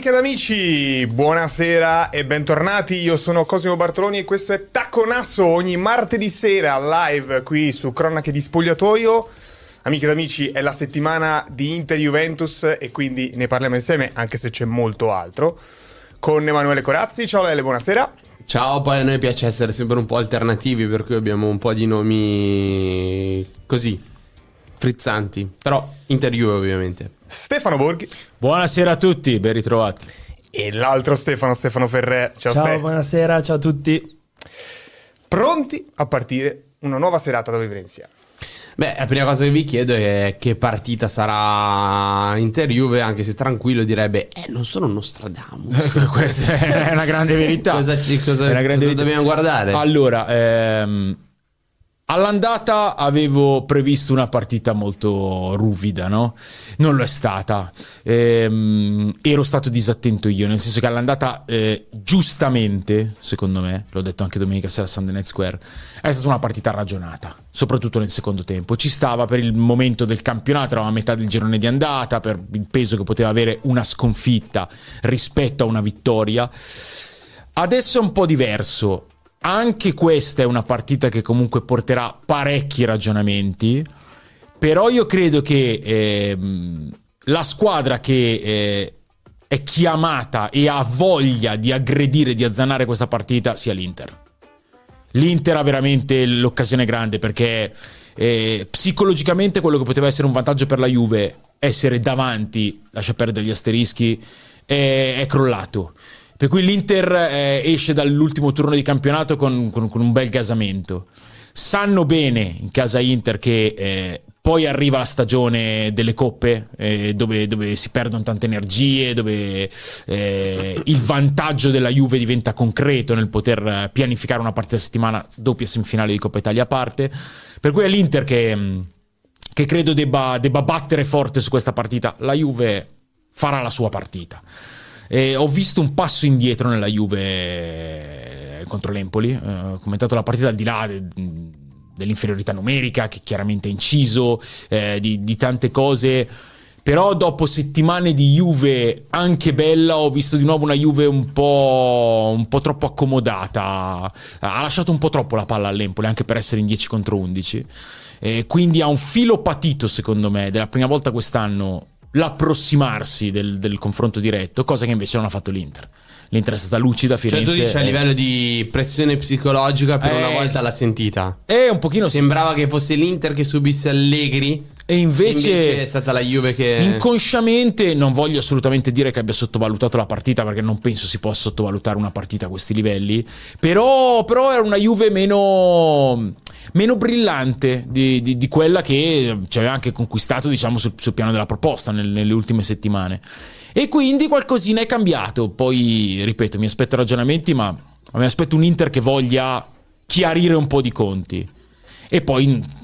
Amiche ed amici, buonasera e bentornati. Io sono Cosimo Bartoloni e questo è Taconasso ogni martedì sera live qui su Cronache di Spogliatoio. Amiche ed amici, è la settimana di Inter Juventus e quindi ne parliamo insieme, anche se c'è molto altro. Con Emanuele Corazzi. Ciao Lele, buonasera. Ciao, poi a noi piace essere sempre un po' alternativi, per cui abbiamo un po' di nomi così, frizzanti, però Inter Juve ovviamente. Stefano Borghi. Buonasera a tutti, ben ritrovati. E l'altro Stefano, Stefano Ferré. Ciao, ciao Ste. buonasera, ciao a tutti. Pronti a partire una nuova serata da vivere insieme. Beh, la prima cosa che vi chiedo è che partita sarà Inter Juve, anche se tranquillo direbbe, eh, non sono Nostradamus. Questa è una grande verità. cosa, ci, cosa, cosa verità. dobbiamo guardare? Allora, ehm All'andata avevo previsto una partita molto ruvida, no? Non lo è stata. Ehm, ero stato disattento io, nel senso che all'andata, eh, giustamente, secondo me, l'ho detto anche domenica sera a Sunday Night Square, è stata una partita ragionata, soprattutto nel secondo tempo. Ci stava per il momento del campionato, eravamo a metà del girone di andata, per il peso che poteva avere una sconfitta rispetto a una vittoria. Adesso è un po' diverso anche questa è una partita che comunque porterà parecchi ragionamenti, però io credo che eh, la squadra che eh, è chiamata e ha voglia di aggredire, di azzanare questa partita sia l'Inter. L'Inter ha veramente l'occasione grande perché eh, psicologicamente quello che poteva essere un vantaggio per la Juve, essere davanti, lascia perdere gli asterischi, è, è crollato. Per cui l'Inter eh, esce dall'ultimo turno di campionato con, con, con, un bel gasamento. Sanno bene in casa Inter che eh, poi arriva la stagione delle coppe eh, dove, dove, si perdono tante energie, dove eh, il vantaggio della Juve diventa concreto nel poter pianificare una partita a settimana, doppia semifinale di Coppa Italia a parte. Per cui è l'Inter che, che credo debba, debba battere forte su questa partita. La Juve farà la sua partita. E ho visto un passo indietro nella Juve eh, contro l'Empoli. Eh, ho commentato la partita al di là de, dell'inferiorità numerica, che chiaramente è inciso, eh, di, di tante cose. Però dopo settimane di Juve anche bella, ho visto di nuovo una Juve un po', un po', troppo accomodata. Ha lasciato un po' troppo la palla all'Empoli, anche per essere in 10 contro 11. Eh, quindi ha un filo patito, secondo me, della prima volta quest'anno l'approssimarsi del, del, confronto diretto, cosa che invece non ha fatto l'Inter. L'Inter è stata lucida, Firenze... Cioè tu dici a livello di pressione psicologica per eh, una volta l'ha sentita. Eh, un pochino... Sembrava che fosse l'Inter che subisse Allegri e invece, invece, è stata la Juve che. Inconsciamente non voglio assolutamente dire che abbia sottovalutato la partita, perché non penso si possa sottovalutare una partita a questi livelli. Però, però era una Juve meno, meno brillante di, di, di, quella che ci aveva anche conquistato, diciamo, sul, sul piano della proposta nel, nelle ultime settimane. E quindi qualcosina è cambiato. Poi, ripeto, mi aspetto ragionamenti, ma mi aspetto un Inter che voglia chiarire un po' di conti. E poi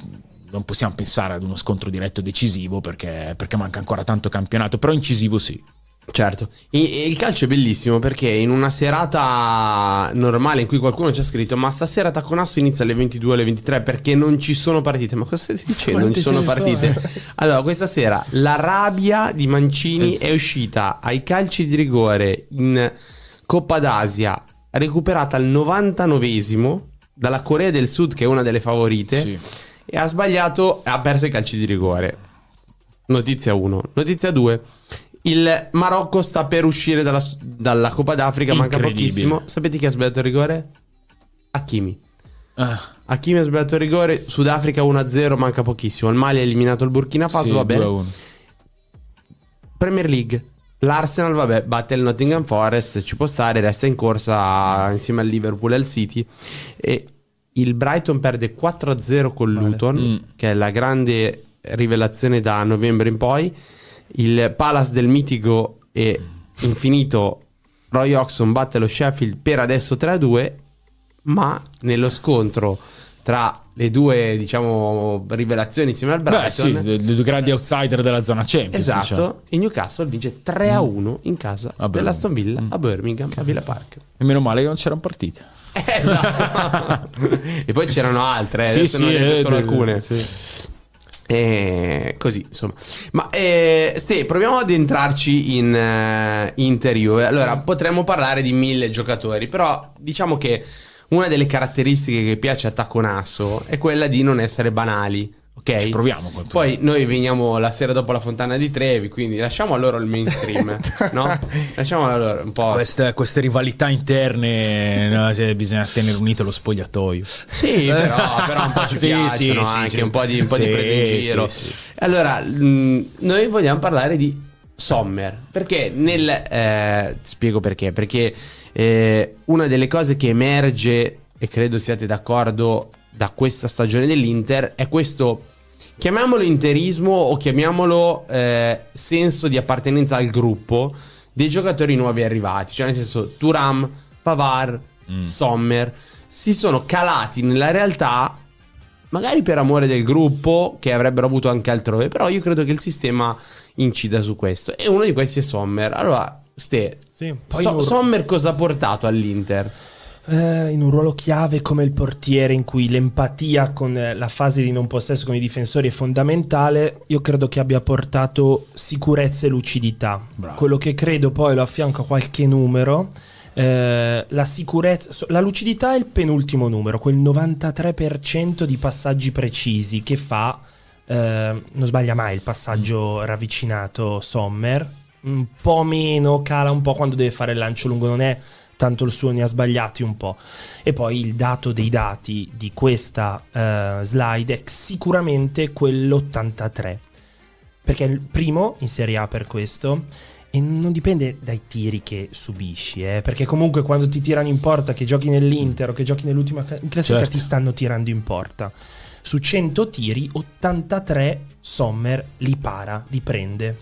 non possiamo pensare ad uno scontro diretto decisivo perché, perché manca ancora tanto campionato, però incisivo sì. Certo, il calcio è bellissimo perché in una serata normale in cui qualcuno ci ha scritto ma stasera Taconasso inizia alle 22 alle 23 perché non ci sono partite, ma cosa stai dicendo? non ci sono partite? Sono? Allora, questa sera la rabbia di Mancini è uscita ai calci di rigore in Coppa d'Asia, recuperata al 99esimo dalla Corea del Sud che è una delle favorite. Sì e ha sbagliato, ha perso i calci di rigore. Notizia 1. Notizia 2. Il Marocco sta per uscire dalla, dalla Coppa d'Africa, manca pochissimo. Sapete chi ha sbagliato il rigore? Hakimi. Ah. Hakimi ha sbagliato il rigore, Sudafrica 1-0, manca pochissimo. Il Mali ha eliminato il Burkina Faso, sì, va bene. Premier League. L'Arsenal, vabbè, batte il Nottingham Forest, ci può stare, resta in corsa insieme al Liverpool e al City. E il Brighton perde 4-0 con Luton, mm. che è la grande rivelazione da novembre in poi. Il Palace del mitico e infinito Roy Oxon batte lo Sheffield per adesso 3-2, ma nello scontro tra le due, diciamo, rivelazioni insieme al Brighton. Beh, sì, le due grandi outsider della zona Champions. Esatto, diciamo. il Newcastle vince 3-1 in casa dell'Aston Villa mm. a Birmingham, a Villa Park. E meno male che non c'erano partite. Esatto. e poi c'erano altre, eh, sì, sì, eh, sono alcune. Sì. E così, insomma. Ma eh, Ste, proviamo ad entrarci in uh, interview. Allora, potremmo parlare di mille giocatori, però diciamo che una delle caratteristiche che piace a Taconasso è quella di non essere banali. Ok, Ci proviamo. quanto- Poi noi veniamo la sera dopo la Fontana di Trevi, quindi lasciamo a loro il mainstream, no? Lasciamo a loro un po'. Queste, queste rivalità interne no, bisogna tenere unito lo spogliatoio. Sì, però, però un po' ci Sì, piacciono sì, anche sì. un po' di, un po' di Sì, prese in giro. sì, sì. Allora, mh, noi vogliamo parlare di Sommer, perché nel... eh, spiego perché, perché eh, una delle cose che emerge, e credo siate d'accordo, da questa stagione dell'Inter è questo... Chiamiamolo interismo o chiamiamolo eh, senso di appartenenza al gruppo dei giocatori nuovi arrivati, cioè nel senso Turam, Pavar, Sommer si sono calati nella realtà magari per amore del gruppo che avrebbero avuto anche altrove, però io credo che il sistema incida su questo e uno di questi è Sommer. Allora, Ste, Sì, So- Sommer cosa ha portato all'Inter? Eh, in un ruolo chiave come il portiere in cui l'empatia con eh, la fase di non possesso con i difensori è fondamentale, io credo che abbia portato sicurezza e lucidità. Bravo. Quello che credo poi lo affianco a qualche numero. eh, la sicurezza, la lucidità è il penultimo numero, quel 93% di passaggi precisi che fa, eh, non sbaglia mai il passaggio ravvicinato Sommer, un po' meno, cala un po' quando deve fare il lancio lungo, non è tanto il suo, ne ha sbagliati un po'. E poi il dato dei dati di questa eh, slide è sicuramente quell'83, perché è il primo in Serie A per questo. E non dipende dai tiri che subisci, eh, perché comunque quando ti tirano in porta, che giochi nell'Inter o che giochi nell'ultima classifica, Certo. ti stanno tirando in porta. Su 100 tiri, 83 Sommer li para, li prende.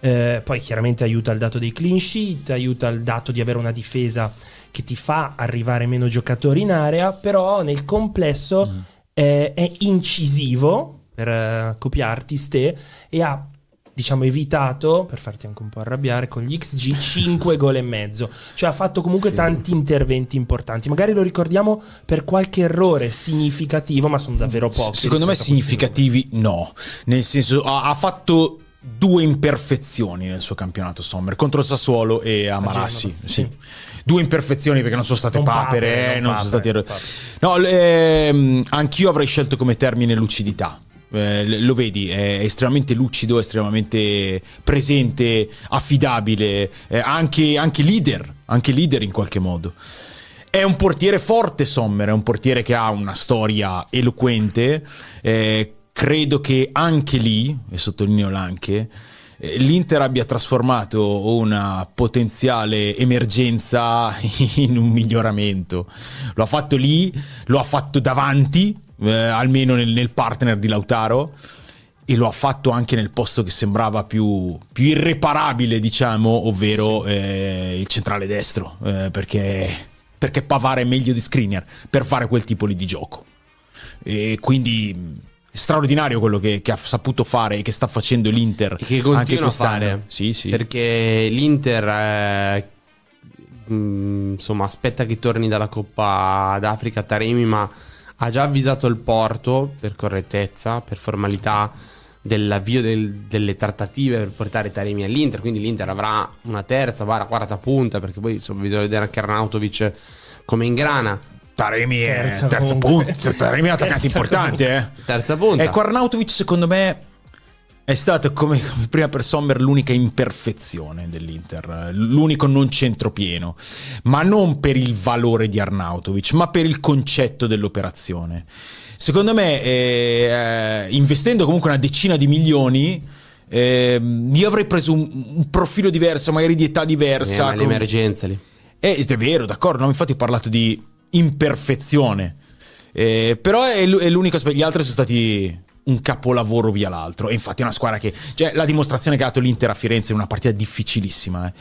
Eh, poi chiaramente aiuta il dato dei clean sheet, aiuta il dato di avere una difesa che ti fa arrivare meno giocatori in area, però nel complesso eh, è incisivo, per eh, copiarti ste, e ha diciamo evitato, per farti anche un po' arrabbiare, con gli XG 5 gol e mezzo. Cioè ha fatto comunque tanti interventi importanti. Magari lo ricordiamo per qualche errore significativo, ma sono davvero pochi. Secondo me significativi no. Nel senso, ha, ha fatto due imperfezioni nel suo campionato Sommer contro il Sassuolo e a Marassi. Genova, Sì. sì. Due imperfezioni perché non sono state Non papere, papere, eh, non non sono papere, state. No, le- ehm, anch'io avrei scelto come termine lucidità. Eh, lo vedi, è estremamente lucido, estremamente presente, affidabile, eh, anche, anche leader, anche leader in qualche modo. È un portiere forte Sommer, è un portiere che ha una storia eloquente. eh, credo che anche lì, e sottolineo l'anche, eh, l'Inter abbia trasformato una potenziale emergenza in un miglioramento. Lo ha fatto lì, lo ha fatto davanti, eh, almeno nel, nel partner di Lautaro. E lo ha fatto anche nel posto che sembrava più, più irreparabile, diciamo, ovvero eh, il centrale destro. eh, perché, perché Pavare è meglio di Skriniar per fare quel tipo lì di gioco. E quindi straordinario quello che, che ha saputo fare e che sta facendo l'Inter che anche quest'anno. Sì, sì. Perché l'Inter, eh, mh, insomma, aspetta che torni dalla Coppa d'Africa Taremi, ma ha già avvisato il Porto per correttezza, per formalità dell'avvio del- delle trattative per portare Taremi all'Inter. Quindi l'Inter avrà una terza, barra quarta punta, perché poi insomma, bisogna vedere anche Arnautovic come ingrana. Taremi è Terza terzo comunque. punto. Taremi è un attaccante Terza importante, eh. Terza punta. Ecco, Arnautovic secondo me è stato come, come prima per Sommer l'unica imperfezione dell'Inter, l'unico non centropieno, ma non per il valore di Arnautovic, ma per il concetto dell'operazione. Secondo me, eh, eh, investendo comunque una decina di milioni, eh, io avrei preso un, un profilo diverso, magari di età Eh, diversa. ma con- l'emergenza lì. eh, è vero, d'accordo, no, infatti ho parlato di imperfezione. Eh, però è, l'u- è l'unico aspetto. Gli altri sono stati un capolavoro via l'altro. E infatti è una squadra che. Cioè, la dimostrazione che ha dato l'Inter a Firenze è una partita difficilissima. eh.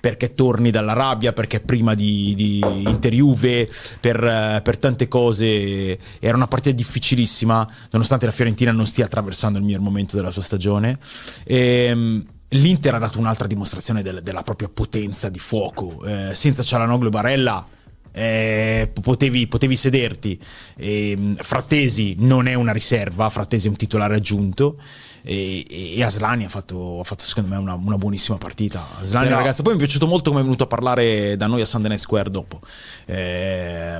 Perché torni dalla rabbia, perché prima di, di Inter Juve, per, eh, per tante cose. Era una partita difficilissima, nonostante la Fiorentina non stia attraversando il miglior momento della sua stagione. Ehm, L'Inter ha dato un'altra dimostrazione del- della propria potenza di fuoco. Eh, senza Cialanoglu e Barella eh, potevi, potevi sederti. E, Frattesi non è una riserva, Frattesi è un titolare aggiunto. E, e Aslani ha fatto, ha fatto, secondo me una, una buonissima partita. Aslani Però... ragazza, poi mi è piaciuto molto come è venuto a parlare da noi a Sunday Night Square dopo. Eh,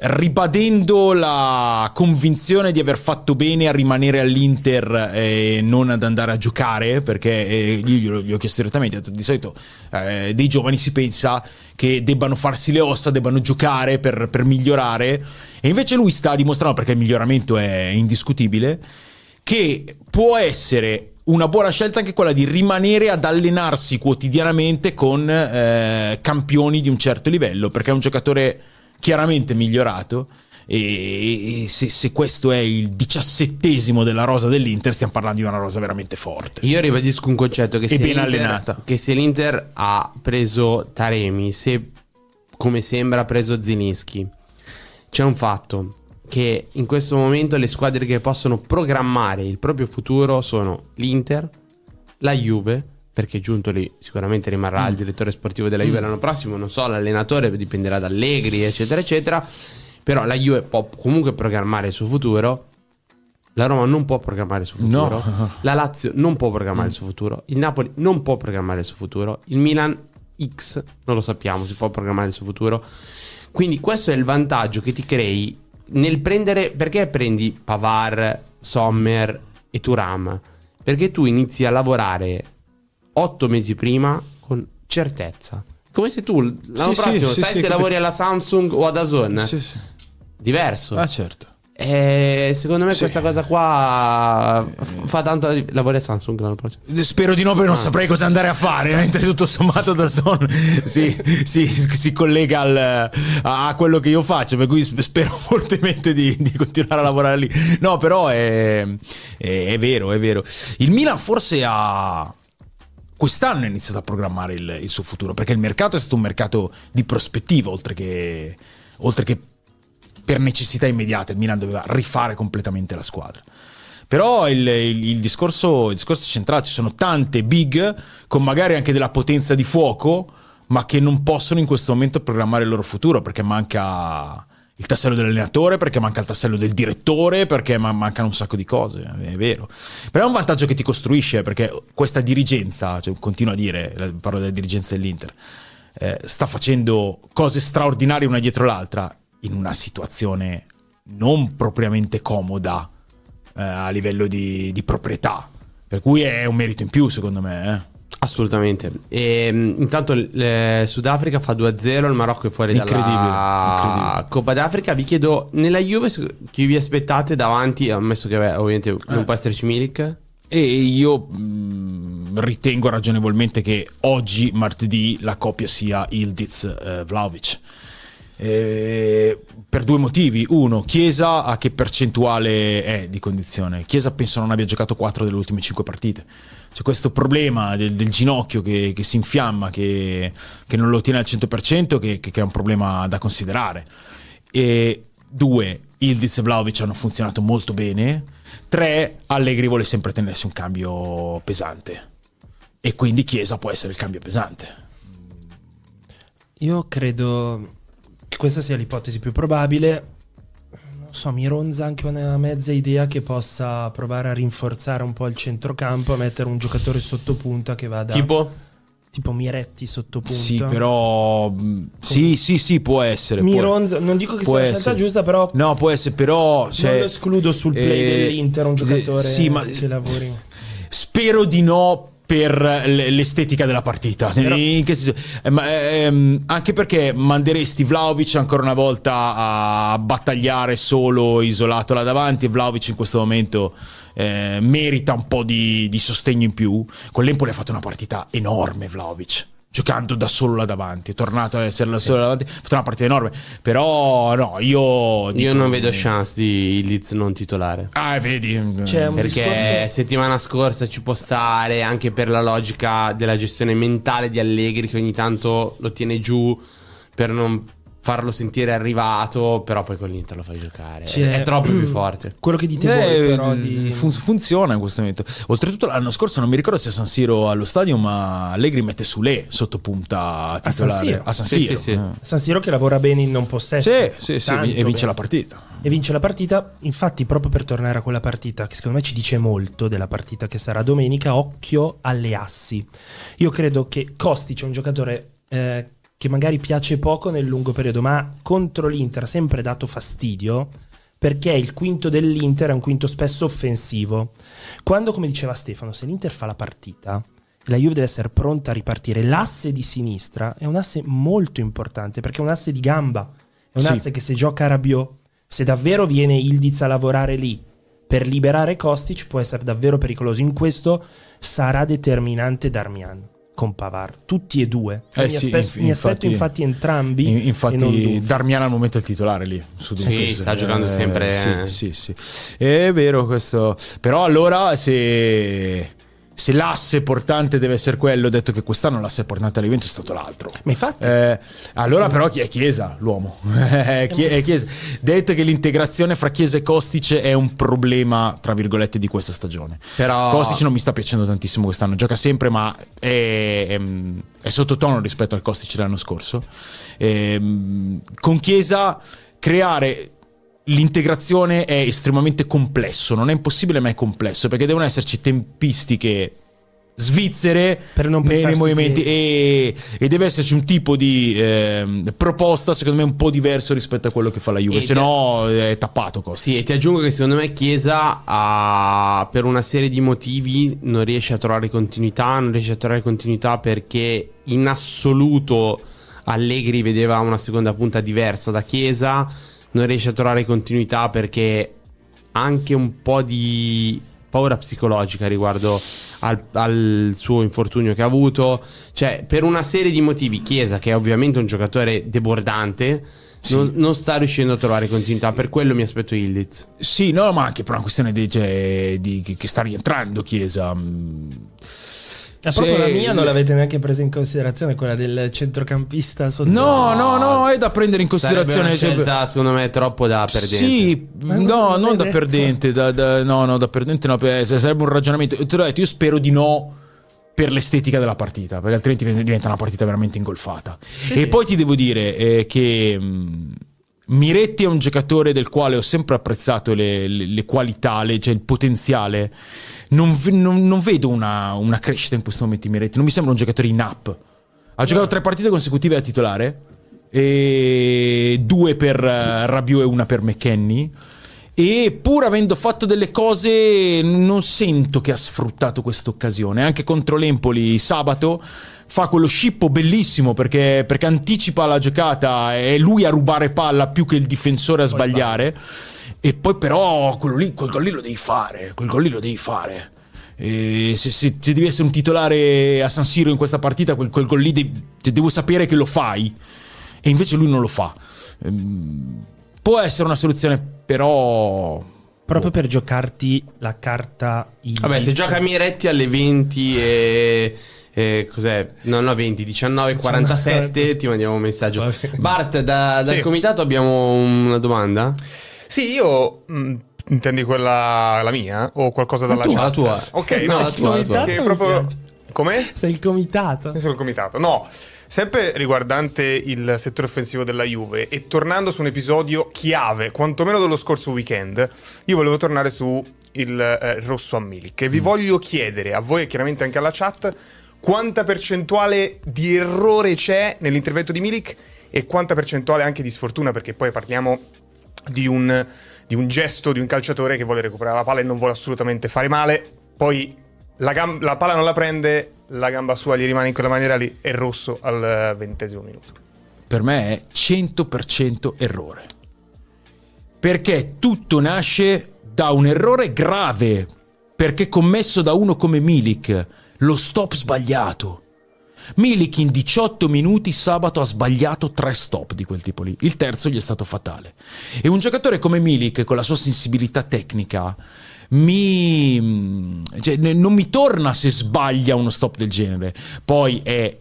ribadendo la convinzione di aver fatto bene a rimanere all'Inter e non ad andare a giocare, perché eh, io gli ho chiesto direttamente, di solito eh, dei giovani si pensa che debbano farsi le ossa, debbano giocare per, per migliorare, e invece lui sta dimostrando, perché il miglioramento è indiscutibile, che può essere una buona scelta anche quella di rimanere ad allenarsi quotidianamente con eh, campioni di un certo livello, perché è un giocatore chiaramente migliorato. E, se, se, questo è il diciassettesimo della rosa dell'Inter, stiamo parlando di una rosa veramente forte. Io ribadisco un concetto: che, e se, ben allenata. che se l'Inter ha preso Taremi, se come sembra ha preso Zilinski, c'è un fatto che in questo momento le squadre che possono programmare il proprio futuro sono l'Inter, la Juve perché Giuntoli sicuramente rimarrà mm. il direttore sportivo della Juve mm. l'anno prossimo, non so, l'allenatore dipenderà da Allegri, eccetera, eccetera, però la Juve può comunque programmare il suo futuro. La Roma non può programmare il suo futuro. No. La Lazio non può programmare mm. il suo futuro. Il Napoli non può programmare il suo futuro. Il Milan X non lo sappiamo, si può programmare il suo futuro. Quindi questo è il vantaggio che ti crei nel prendere perché prendi Pavar, Sommer e Turam? Perché tu inizi a lavorare otto mesi prima con certezza. Come se tu l'anno sì, prossimo sì, sai sì, se lavori alla Samsung o ad Azon. Sì, sì. Diverso. Ah, certo. E secondo me sì. questa cosa qua fa tanto lavori a Samsung l'anno prossimo. Spero di no, perché non ah. saprei cosa andare a fare. Mentre tutto sommato da Son si, si, si collega al, a, quello che io faccio. Per cui spero fortemente di, di continuare a lavorare lì. No, però è, è, è vero, è vero. Il Milan forse ha quest'anno ha iniziato a programmare il, il, suo futuro, perché il mercato è stato un mercato di prospettiva, oltre che, oltre che per necessità immediate. Il Milan doveva rifare completamente la squadra. Però il, il, il, discorso, il discorso è centrato, ci sono tante big con magari anche della potenza di fuoco, ma che non possono in questo momento programmare il loro futuro perché manca il tassello dell'allenatore, perché manca il tassello del direttore, perché man- mancano un sacco di cose, è vero. Però è un vantaggio che ti costruisce, perché questa dirigenza, cioè, continuo a dire, parlo della dirigenza dell'Inter, eh, sta facendo cose straordinarie una dietro l'altra in una situazione non propriamente comoda eh, a livello di, di, proprietà. Per cui è un merito in più, secondo me. Eh. Assolutamente. E, mm, intanto il Sudafrica fa 2-0, il Marocco è fuori incredibile, dalla incredibile. Coppa d'Africa. Vi chiedo, nella Juve chi vi aspettate davanti, ammesso che beh, ovviamente non eh. può esserci Milik? E io mh, mm, ritengo ragionevolmente che oggi, martedì, la coppia sia Ildiz-Vlaovic. Eh, eh, per due motivi. Uno, Chiesa a che percentuale è di condizione? Chiesa penso non abbia giocato 4 delle ultime 5 partite c'è questo problema del, del ginocchio che, che, si infiamma, che, che, non lo tiene al 100%, che, che, è un problema da considerare. E due, Ildiz e Vlaovic hanno funzionato molto bene. Tre, Allegri vuole sempre tenersi un cambio pesante. E quindi Chiesa può essere il cambio pesante. Io credo che questa sia l'ipotesi più probabile so, mi ronza anche una mezza idea che possa provare a rinforzare un po' il centrocampo, a mettere un giocatore sotto punta che vada... Tipo? Tipo Miretti sotto punta. Sì, però... Mm, sì, sì, sì, può essere. Mi può... ronza, non dico che sia la scelta giusta, però... No, può essere, però... Cioè, non lo escludo sul play eh, dell'Inter, un giocatore sì, ma, che lavori. Spero di no per l'estetica della partita. Però... Eh, ehm, anche perché manderesti Vlaovic ancora una volta a battagliare solo isolato là davanti. Vlaovic in questo momento eh, merita un po' di, di, sostegno in più. Con l'Empoli ha fatto una partita enorme Vlaovic giocando da solo là davanti, è tornato ad essere da solo là davanti, ha fatto una partita enorme, però no, io... Dico, io non vedo chance di Leeds non titolare. Ah, vedi. Perché discorso... settimana scorsa ci può stare anche per la logica della gestione mentale di Allegri che ogni tanto lo tiene giù per non farlo sentire arrivato, però poi con l'Inter lo fai giocare. C'è- È troppo più forte. Quello che dite voi, Eh, però, di... fun- funziona in questo momento. Oltretutto, l'anno scorso non mi ricordo se a San Siro allo stadio, ma Allegri mette Sule sotto punta San titolare Siro. a San Sì, Siro. sì, sì. Eh. San Siro che lavora bene in non possesso. Sì, sì, sì, e vince bene. la partita. E vince la partita. Infatti, proprio per tornare a quella partita, che secondo me ci dice molto della partita che sarà domenica, occhio alle assi. Io credo che Kostic è un giocatore eh, che magari piace poco nel lungo periodo, ma contro l'Inter ha sempre dato fastidio. Perché il quinto dell'Inter è un quinto spesso offensivo. Quando, come diceva Stefano, se l'Inter fa la partita, la Juve deve essere pronta a ripartire. L'asse di sinistra è un asse molto importante perché è un asse di gamba. È un Sì. asse che se gioca Rabiot, se davvero viene Ildiz a lavorare lì per liberare Kostic, può essere davvero pericoloso. In questo sarà determinante Darmian con Pavard, tutti e due. Eh mi, sì, aspe- inf- mi aspetto infatti infatti- entrambi. In- Infatti. Darmian al momento è il titolare lì su Dumfries. sta giocando sempre, Sì, eh. sì, sì. È vero questo. Però allora, se, se l'asse portante deve essere quello, detto che quest'anno l'asse portante all'evento è stato l'altro. Ma infatti, Eh, allora, però, chi è Chiesa l'uomo? È Chiesa? Detto che l'integrazione fra Chiesa e Kostic è un problema, tra virgolette, di questa stagione. Però- Kostic non mi sta piacendo tantissimo quest'anno. Gioca sempre, ma è, è, è sottotono rispetto al Kostic dell'anno scorso. Ehm, con Chiesa, creare. L'integrazione è estremamente complesso, non è impossibile, ma è complesso perché devono esserci tempistiche svizzere Per non nei, nei movimenti e, e deve esserci un tipo di ehm, proposta secondo me un po' diverso rispetto a quello che fa la Juve se no è tappato Costa. Sì, e ti aggiungo che secondo me Chiesa ha- per una serie di motivi non riesce a trovare continuità, non riesce a trovare continuità perché in assoluto Allegri vedeva una seconda punta diversa da Chiesa, non riesce a trovare continuità perché ha anche un po' di paura psicologica riguardo al, al suo infortunio che ha avuto, cioè per una serie di motivi Chiesa che è ovviamente un giocatore debordante non, non sta riuscendo a trovare continuità, per quello mi aspetto Ildiz. Sì, no, ma anche per una questione di, cioè, di- che, che sta rientrando Chiesa. Mm. Ma proprio la mia non l'avete neanche presa in considerazione, quella del centrocampista sotto. No, no, no, è da prendere in Sarebbe considerazione. una cioè, scelta secondo me troppo da perdente. Sì, Ma no, non- non non è da detto. perdente, da- da- no, no, da perdente no, sarebbe un ragionamento. Te l'ho detto, io spero di no per l'estetica della partita, perché altrimenti diventa una partita veramente ingolfata. e sì. poi ti devo dire eh, che mh, Miretti è un giocatore del quale ho sempre apprezzato le, le- le qualità, le- cioè il potenziale. Non, non- non vedo una, una crescita in questo momento in Miretti, non mi sembra un giocatore in up. Ha giocato tre partite consecutive a titolare, e due per eh, Rabiot e una per McKenny. E pur avendo fatto delle cose, non sento che ha sfruttato questa occasione. Anche contro l'Empoli sabato fa quello scippo bellissimo perché, perché anticipa la giocata, è lui a rubare palla più che il difensore a sbagliare. E poi, però, quello lì, quel gol lì lo devi fare. Quel gol lì lo devi fare. E se, se- se devi essere un titolare a San Siro in questa partita, quel, quel gol lì devi- devo sapere che lo fai. E invece lui non lo fa. Ehm, può essere una soluzione, però. Proprio per giocarti la carta. Vabbè, se gioca Miretti alle 20 e... e cos'è? No, no, 20, 19, 47 ti mandiamo un messaggio. Bart, da- dal Sì. comitato abbiamo una domanda? Sì, io mh, intendi quella la mia o qualcosa dalla tua, chat? la tua. Ok, No, no, la tua, la tua. che proprio. Come? Sei il comitato. Io sono il comitato. No, sempre riguardante il settore offensivo della Juve e tornando su un episodio chiave, quantomeno dello scorso weekend, io volevo tornare su il eh, rosso a Milik e vi voglio chiedere a voi e chiaramente anche alla chat quanta percentuale di errore c'è nell'intervento di Milik e quanta percentuale anche di sfortuna perché poi parliamo di un, di un gesto di un calciatore che vuole recuperare la palla e non vuole assolutamente fare male. Poi la, gam- la palla non la prende, la gamba sua gli rimane in quella maniera lì, è rosso al ventesimo minuto. per me è 100% errore. Perché tutto nasce da un errore grave, perché commesso da uno come Milik, lo stop sbagliato. Milik in 18 minuti sabato ha sbagliato tre stop di quel tipo lì. Il terzo gli è stato fatale. E un giocatore come Milik, con la sua sensibilità tecnica, mi... cioè, non mi torna se sbaglia uno stop del genere. Poi è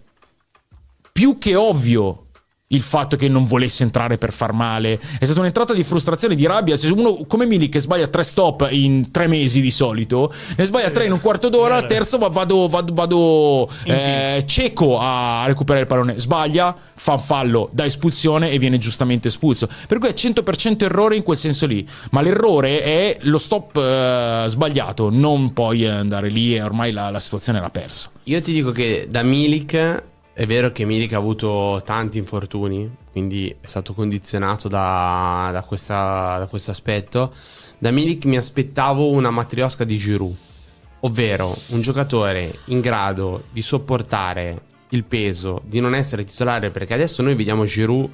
più che ovvio il fatto che non volesse entrare per far male. È stata un'entrata di frustrazione, di rabbia. Se uno come Milik che sbaglia tre stop in tre mesi di solito, ne sbaglia tre in un quarto d'ora, al terzo va- vado, vado, vado eh, cieco a recuperare il pallone. Sbaglia, fa un fallo, dà espulsione e viene giustamente espulso. Per cui è 100% errore in quel senso lì. Ma l'errore è lo stop eh, sbagliato, non poi andare lì e ormai la, la situazione era persa. Io ti dico che da Milik è vero che Milik ha avuto tanti infortuni, quindi è stato condizionato da, da, questa, da questo aspetto. Da Milik mi aspettavo una matriosca di Giroud, ovvero un giocatore in grado di sopportare il peso, di non essere titolare, perché adesso noi vediamo Giroud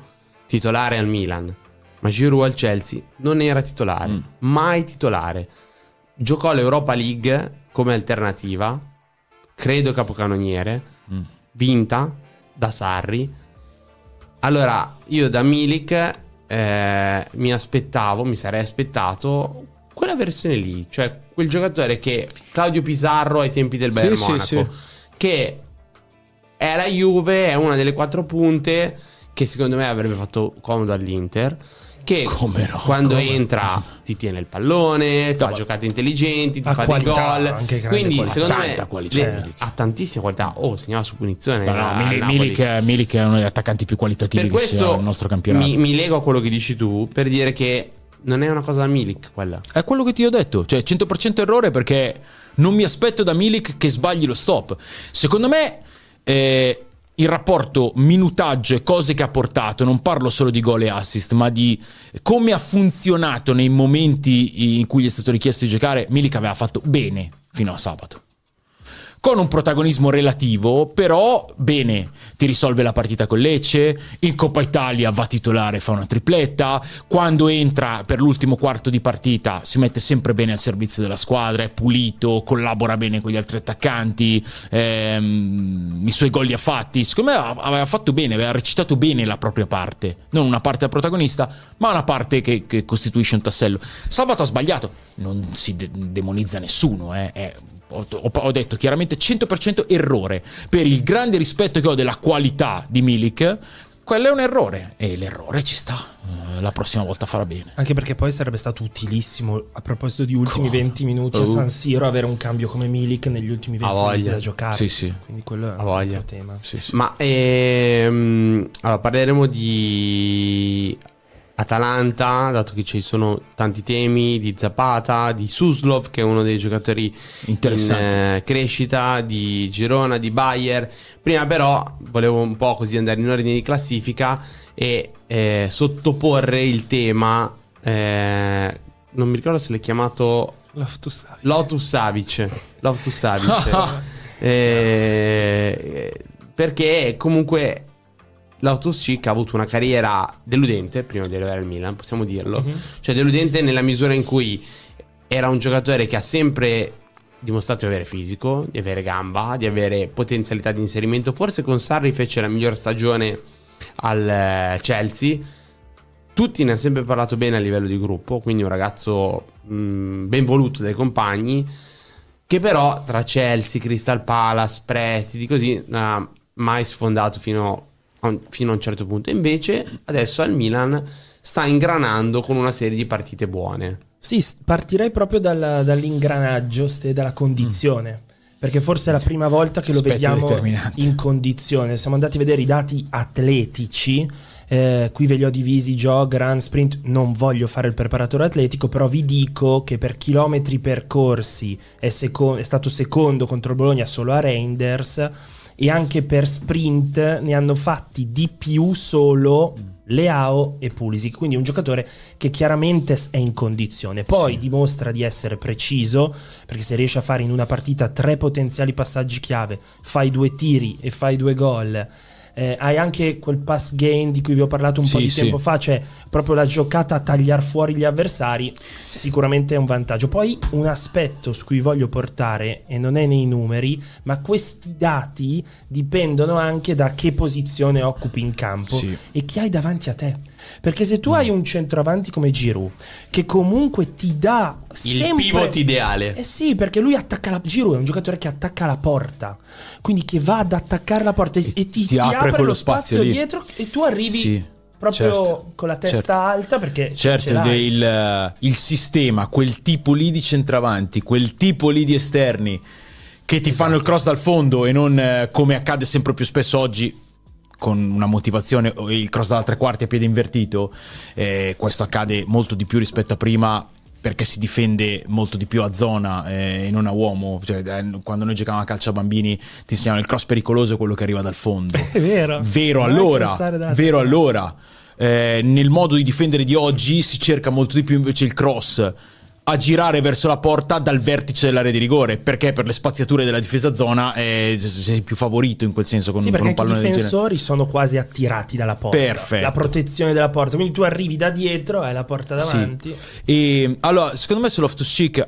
titolare al Milan, ma Giroud al Chelsea non era titolare, Mm. mai titolare. Giocò l'Europa League come alternativa, credo capocannoniere, Mm. Vinta da Sarri. Allora, io da Milik eh, mi aspettavo, mi sarei aspettato quella versione lì, cioè quel giocatore che Claudio Pizarro ai tempi del Bayern Sì, sì, Monaco, sì. che è la Juve, è una delle quattro punte che secondo me avrebbe fatto comodo all'Inter. Che no, quando entra ti tiene il pallone, fa giocate intelligenti, ti fa qualità, dei gol. Quindi qualità. secondo me qualità, le- ha tantissima qualità. Oh, segnava su punizione. No, no, al Milik, Napoli. Milik- è uno degli attaccanti più qualitativi Per che sia questo il nostro campionato. mi, mi lego a quello che dici tu per dire che non è una cosa da Milik quella. È quello che ti ho detto, cioè 100% errore perché non mi aspetto da Milik che sbagli lo stop. Secondo me eh, il rapporto minutaggio e cose che ha portato, non parlo solo di gol e assist, ma di come ha funzionato nei momenti in cui gli è stato richiesto di giocare, Milik aveva fatto bene fino a sabato. Con un protagonismo relativo, però bene, ti risolve la partita con Lecce, in Coppa Italia va titolare, fa una tripletta, quando entra per l'ultimo quarto di partita si mette sempre bene al servizio della squadra, è pulito, collabora bene con gli altri attaccanti, ehm, i suoi gol li ha fatti, secondo me aveva- fatto bene, aveva recitato bene la propria parte, non una parte da protagonista, ma una parte che, che costituisce un tassello. Sabato ha sbagliato, non si de- demonizza nessuno, eh, è ho, ho- ho detto chiaramente 100% errore. Per il grande rispetto che ho della qualità di Milik, quello è un errore. E l'errore ci sta. Eh, La prossima volta farà bene. Anche perché poi sarebbe stato utilissimo, a proposito di ultimi Come? 20 minuti a Oh. San Siro, avere un cambio come Milik negli ultimi 20 Ha minuti da giocare. Sì, sì. Quindi quello è un voglia. altro tema. Sì, sì. Ma ehm, allora, parleremo di Atalanta, dato che ci sono tanti temi, di Zapata, di Suslov, che è uno dei giocatori in eh, crescita, di Girona, di Bayer. Prima però volevo un po' così andare in ordine di classifica e eh, sottoporre il tema, eh, non mi ricordo se l'hai chiamato Loftus Savic. Lotus Savic. Lotus Savic. Eh, perché comunque Lotus Cic ha avuto una carriera deludente prima di arrivare al Milan, possiamo dirlo. Mhm. Cioè deludente nella misura in cui era un giocatore che ha sempre dimostrato di avere fisico, di avere gamba, di avere potenzialità di inserimento. Forse con Sarri fece la miglior stagione al eh, Chelsea. Tutti ne hanno sempre parlato bene a livello di gruppo, quindi un ragazzo mh, ben voluto dai compagni, che però tra Chelsea, Crystal Palace, prestiti, così, non ha mai sfondato fino fino a un certo punto. Invece adesso al Milan sta ingranando con una serie di partite buone. Sì, partirei proprio dal- dall'ingranaggio, ste, dalla condizione. Perché forse è la prima volta che lo Aspetto vediamo in condizione. Siamo andati a vedere i dati atletici. eh, qui ve li ho divisi jog, run, sprint. Non voglio fare il preparatore atletico, però vi dico che per chilometri percorsi è, seco- è stato secondo contro il Bologna solo a Reinders. E anche per sprint ne hanno fatti di più solo Leao e Pulisic. Quindi un giocatore che chiaramente è in condizione. Poi dimostra di essere preciso, perché se riesce a fare in una partita tre potenziali passaggi chiave, fai due tiri e fai due gol. Eh, hai anche quel pass gain di cui vi ho parlato un po' Sì, di sì. tempo fa, cioè proprio la giocata a tagliare fuori gli avversari, sicuramente è un vantaggio. Poi un aspetto su cui voglio portare, e non è nei numeri, ma questi dati dipendono anche da che posizione occupi in campo Sì. e chi hai davanti a te. Perché se tu hai un centroavanti come Giroud, che comunque ti dà Il sempre... pivot ideale. Eh sì, perché lui attacca la... Giroud è un giocatore che attacca la porta, quindi che va ad attaccare la porta e, e ti, ti ti apre apre quello lo spazio, lì. dietro e tu arrivi Sì, proprio certo, con la testa certo. alta perché ce Certo, ed è il, il sistema, quel tipo lì di centravanti, quel tipo lì di esterni che ti fanno il cross dal fondo e non eh, come accade sempre più spesso oggi con una motivazione il cross dalla tre quarti a piede invertito. eh, questo accade molto di più rispetto a prima perché si difende molto di più a zona eh, e non a uomo. Cioè, eh, quando noi giocavamo a calcio a bambini ti insegnavano il cross pericoloso è quello che arriva dal fondo. È vero. Vero Non allora, vero terra. allora. Eh, nel modo di difendere di oggi si cerca molto di più invece il cross a girare verso la porta dal vertice dell'area di rigore perché per le spaziature della difesa zona eh, sei più favorito in quel senso con, Sì, con un i pallone del genere. difensori sono quasi attirati dalla porta. Perfetto. La protezione della porta. Quindi tu arrivi da dietro, hai la porta Sì. davanti. E allora, secondo me su Loftus Cheek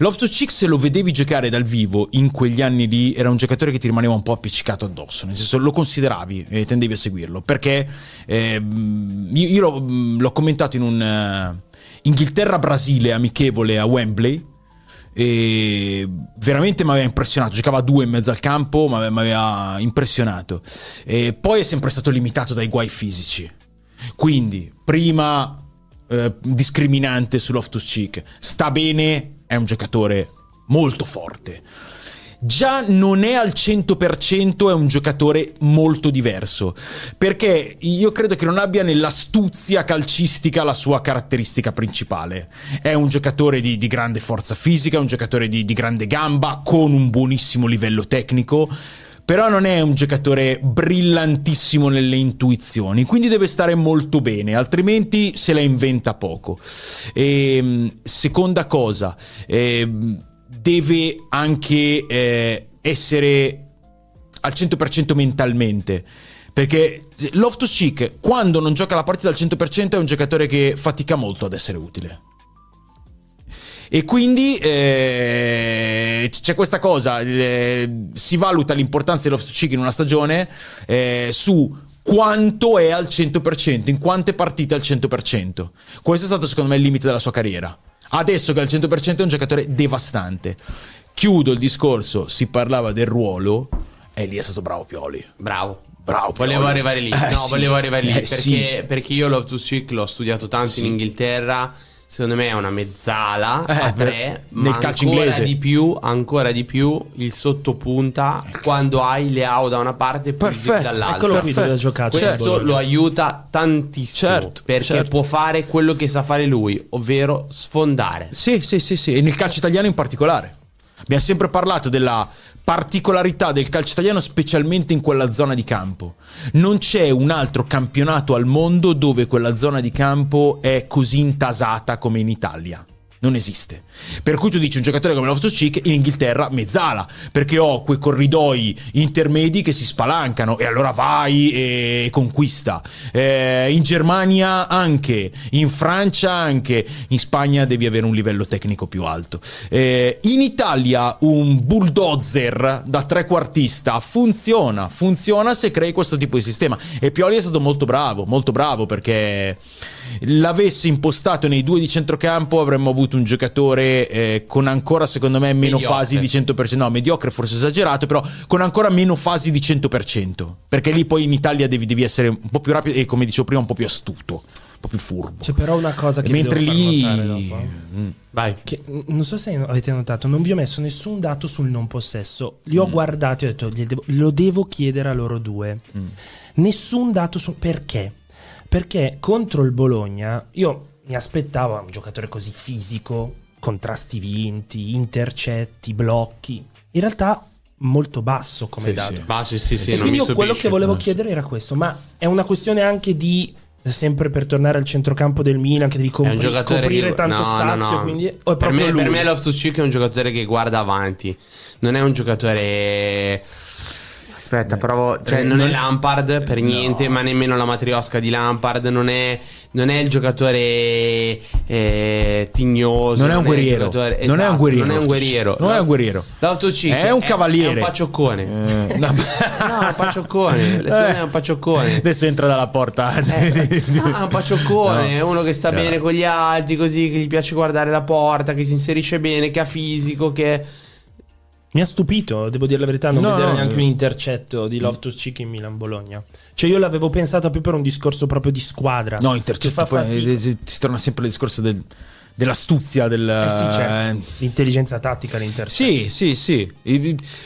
Loftus Cheek se lo vedevi giocare dal vivo in quegli anni lì era un giocatore che ti rimaneva un po' appiccicato addosso, nel senso lo consideravi e tendevi a seguirlo, perché ehm, io, io l'ho, mh, l'ho commentato in un eh, Inghilterra-Brasile amichevole a Wembley e veramente mi aveva impressionato, giocava due in mezzo al campo, ma mi aveva impressionato. E poi è sempre stato limitato dai guai fisici. Quindi, prima eh, discriminante su Loftus Cheek, sta bene, è un giocatore molto forte. Già non è al 100%, è un giocatore molto diverso. Perché io credo che non abbia nell'astuzia calcistica la sua caratteristica principale. È un giocatore di, di grande forza fisica, un giocatore di, di grande gamba, con un buonissimo livello tecnico. Però non è un giocatore brillantissimo nelle intuizioni, quindi deve stare molto bene, altrimenti se la inventa poco. E, seconda cosa, ehm, deve anche eh, essere al 100% mentalmente. Perché Loftus Cheek, quando non gioca la partita al 100%, è un giocatore che fatica molto ad essere utile. E quindi eh, c'è questa cosa, eh, si valuta l'importanza Loftus Cheek in una stagione eh, su quanto è al 100%, in quante partite al 100%. Questo è stato secondo me il limite della sua carriera. Adesso che al 100% è un giocatore devastante. Chiudo il discorso, si parlava del ruolo e lì è stato bravo Pioli. Bravo. Bravo, Volevo arrivare lì. Eh, no, sì. volevo arrivare lì Eh, perché, sì. perché io Loftus Cheek l'ho studiato tanto Sì. in Inghilterra. Secondo me è una mezzala Eh, a tre, nel ma calcio ancora inglese. di più, ancora di più il sottopunta quando hai Leao da una parte e Pulisic Perfetto. dall'altra. Eccolo qui dove ha giocato. Questo Bologna. lo aiuta tantissimo Certo, perché certo. può fare quello che sa fare lui, ovvero sfondare. Sì, sì, sì, sì, e nel calcio italiano in particolare. Abbiamo sempre parlato della particolarità del calcio italiano, specialmente in quella zona di campo. Non c'è un altro campionato al mondo dove quella zona di campo è così intasata come in Italia. Non esiste. Per cui tu dici un giocatore come Loftus Cheek in Inghilterra mezzala, perché ho quei corridoi intermedi che si spalancano e allora vai e conquista. Eh, in Germania anche, in Francia anche, in Spagna devi avere un livello tecnico più alto. Eh, in Italia un bulldozer da trequartista funziona, funziona se crei questo tipo di sistema. E Pioli è stato molto bravo, molto bravo perché l'avesse impostato nei due di centrocampo avremmo avuto un giocatore eh, con ancora secondo me meno Mediocre. fasi di 100%, no mediocre forse esagerato, però con ancora meno fasi di 100%, perché lì poi in Italia devi, devi essere un po' più rapido e come dicevo prima un po' più astuto, un po' più furbo. C'è però una cosa che Mentre lì... Mm. Vai. Che, non so se avete notato, non vi ho messo nessun dato sul non possesso. Li ho Mm. guardati e ho detto, "Gli devo- lo devo chiedere a loro due. Mm. Nessun dato su perché? Perché contro il Bologna io mi aspettavo un giocatore così fisico, contrasti vinti, intercetti, blocchi. In realtà molto basso come Sì, dato. sì. Ma sì, sì, sì, E non quindi mi io quello che volevo chiedere era questo, ma è una questione anche di sempre per tornare al centrocampo del Milan che devi compri- coprire che... tanto no, spazio, no, no. quindi o è per, me, lui? per me Loftus Cheek è un giocatore che guarda avanti. Non è un giocatore Aspetta, provo. Cioè, eh, non, è Lampard per no. niente, ma nemmeno la matriosca di Lampard. Non è, non è il giocatore eh, tignoso. Non è un guerriero. giocatore- Non è un esatto, guerriero, Non è un guerriero. Non è un guerriero. Cheek È un cavaliere. È un pacioccone. Eh, no. No, è un pacioccone. Secondo me è un pacioccone. Adesso entra dalla porta. Eh, ah, un pacioccone, è No. uno che sta No. bene con gli altri, così, che gli piace guardare la porta, che si inserisce bene, che ha fisico, che... Mi ha stupito, devo dire la verità, non No, vedere no, neanche eh. un intercetto di Loftus Cheek in Milan-Bologna. Cioè, io l'avevo pensato più per un discorso proprio di squadra. No, intercetto fa poi eh, si torna sempre al discorso del- dell'astuzia del Eh sì, certo. eh, L'intelligenza tattica, l'intercetto. Sì, sì, sì.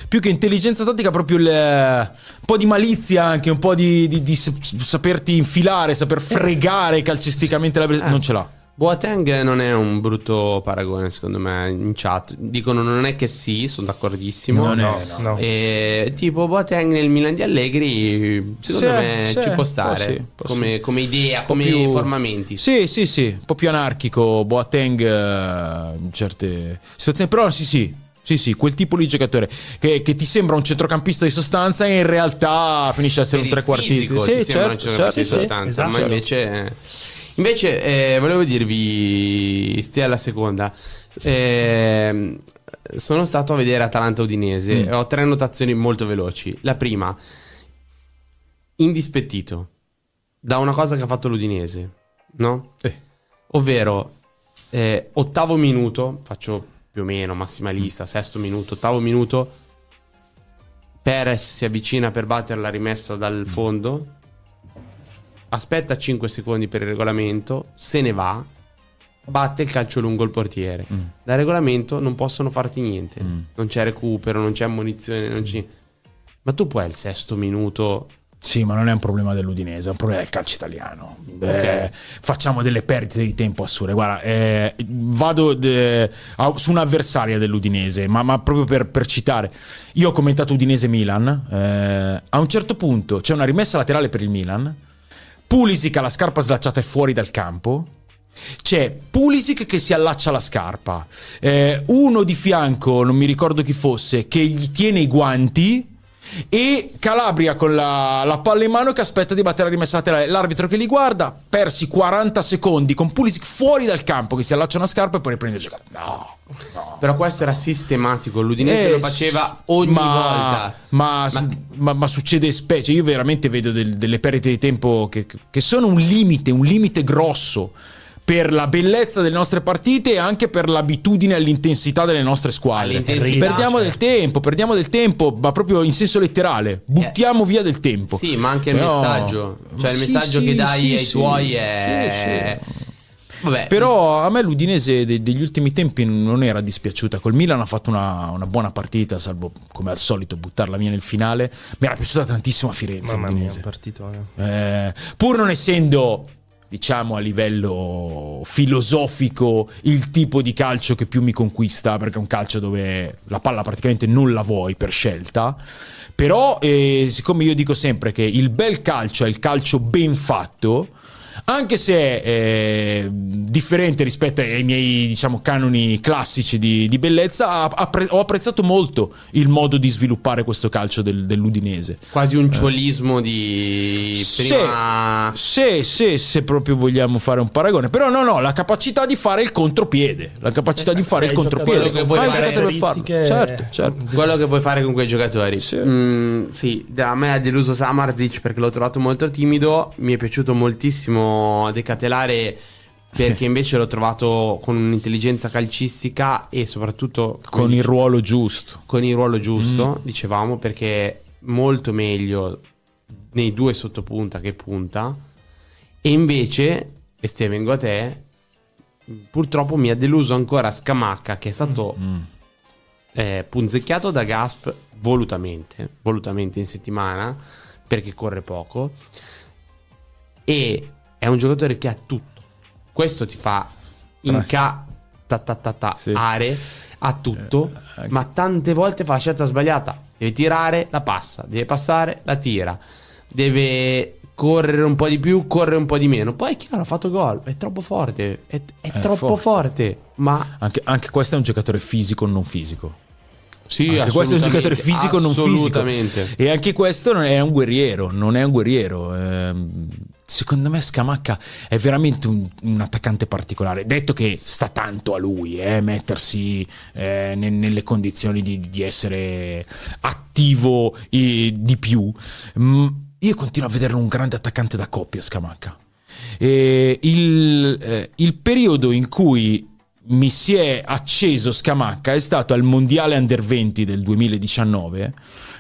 Più che intelligenza tattica, proprio il, un po' di malizia anche, un po' di, di- di saperti infilare, saper fregare calcisticamente la Eh. Non ce l'ha. Boateng non è un brutto paragone, secondo me, in chat. Dicono non è che sì, sono d'accordissimo. Non è, No. no. No. E, tipo Boateng nel Milan di Allegri, secondo Sì, me sì, ci può stare sì, può come, sì. come idea, come più- formamenti. Sì, sì, sì, un po' più anarchico Boateng eh, in certe situazioni, però sì, sì. Sì, sì, quel tipo di giocatore che, che ti sembra un centrocampista di sostanza e in realtà finisce a essere Per un trequartista. fisico Sì, ti sembra un certo, centrocampista certo, di sì. sostanza, esatto. ma invece, invece eh, volevo dirvi, stia alla seconda. Ehm, sono stato a vedere Atalanta Udinese Mm. e ho tre notazioni molto veloci. La prima, indispettito da una cosa che ha fatto l'Udinese, no? Eh. Ovvero, eh, ottavo minuto, faccio più o meno massimalista, sesto minuto, ottavo minuto, Perez si avvicina per battere la rimessa dal fondo, aspetta 5 secondi per il regolamento, se ne va, batte il calcio lungo il portiere. Mm. Da regolamento non possono farti niente, Mm. non c'è recupero, non c'è ammonizione, non c'è... Ma tu puoi al sesto minuto... Sì, ma non è un problema dell'Udinese, è un problema del calcio italiano. Eh, facciamo delle perdite di tempo assurde. Guarda, eh, vado eh, a- su un'avversaria dell'Udinese, ma, ma proprio per, per citare. Io ho commentato Udinese-Milan. eh, a un certo punto c'è una rimessa laterale per il Milan. Pulisic ha la scarpa slacciata fuori dal campo. C'è Pulisic che si allaccia alla scarpa. Eh, uno di fianco, non mi ricordo chi fosse, che gli tiene i guanti. E Calabria con la, la palla in mano che aspetta di battere la rimessa laterale. L'arbitro che li guarda, persi 40 secondi con Pulisic fuori dal campo che si allaccia una scarpa e poi riprende a giocare. No, no. Però questo era sistematico, l'Udinese Eh, lo faceva ogni ma, volta. Ma, Ma- ma- ma succede specie. Io veramente vedo del- delle perdite di tempo che, che sono un limite, un limite grosso per la bellezza delle nostre partite e anche per l'abitudine all'intensità delle nostre squadre. Perdiamo cioè. del tempo, perdiamo del tempo, ma proprio in senso letterale. Buttiamo via del tempo. Sì, ma anche il Però- messaggio. Cioè, il Sì, messaggio sì, che dai sì, ai sì. tuoi è. Sì, sì. Vabbè, Però a me l'Udinese de- degli ultimi tempi non era dispiaciuta. Col Milan ha fatto una, una buona partita, salvo come al solito buttarla via nel finale. Mi era piaciuta tantissimo a Firenze. Mamma mia, un partitone. Eh, pur non essendo, diciamo, a livello filosofico il tipo di calcio che più mi conquista, perché è un calcio dove la palla praticamente non la vuoi per scelta. Però, eh, siccome io dico sempre che il bel calcio è il calcio ben fatto. Anche se è eh, differente rispetto ai miei diciamo, canoni classici di, di bellezza, appre- ho apprezzato molto il modo di sviluppare questo calcio del- dell'Udinese. quasi un ciuolismo di. Sì, Prima. sì, sì, se proprio vogliamo fare un paragone. Però no, no, la capacità di fare il contropiede. La capacità di fare il contropiede. giocatore che puoi fare per farlo. Certo, certo. Quello che puoi fare con quei giocatori. Sì. Mm, sì, da me ha deluso Samarzic perché l'ho trovato molto timido. Mi è piaciuto moltissimo Decatelare perché invece l'ho trovato con un'intelligenza calcistica e soprattutto Con il ruolo giusto. con il ruolo giusto, Mm. dicevamo, perché è molto meglio nei due sottopunta che punta. E invece, e Ste vengo a te, purtroppo mi ha deluso ancora Scamacca che è stato Mm. eh, punzecchiato da Gasp volutamente, volutamente in settimana, perché corre poco. E è un giocatore che ha tutto. Questo ti fa inca ta ta ta ta Sì. are ha tutto, Eh, anche- ma tante volte fa la scelta sbagliata. Deve tirare, la passa, deve passare, la tira. Deve correre un po' di più, correre un po' di meno. Poi è chiaro, ha fatto gol, è troppo forte, è, è È troppo forte. Ma Anche, anche questo è un giocatore fisico, non fisico. sì, anche questo è un giocatore fisico, non fisico. Assolutamente. E anche questo non è un guerriero. Non è un guerriero. Ehm, secondo me Scamacca è veramente un, un attaccante particolare. Detto che sta tanto a lui eh, mettersi eh, ne- nelle condizioni di, di essere attivo eh, di più. Mm, io continuo a vederlo un grande attaccante da coppia Scamacca. Il, eh, il periodo in cui mi si è acceso Scamacca è stato al mondiale under 20 del 2019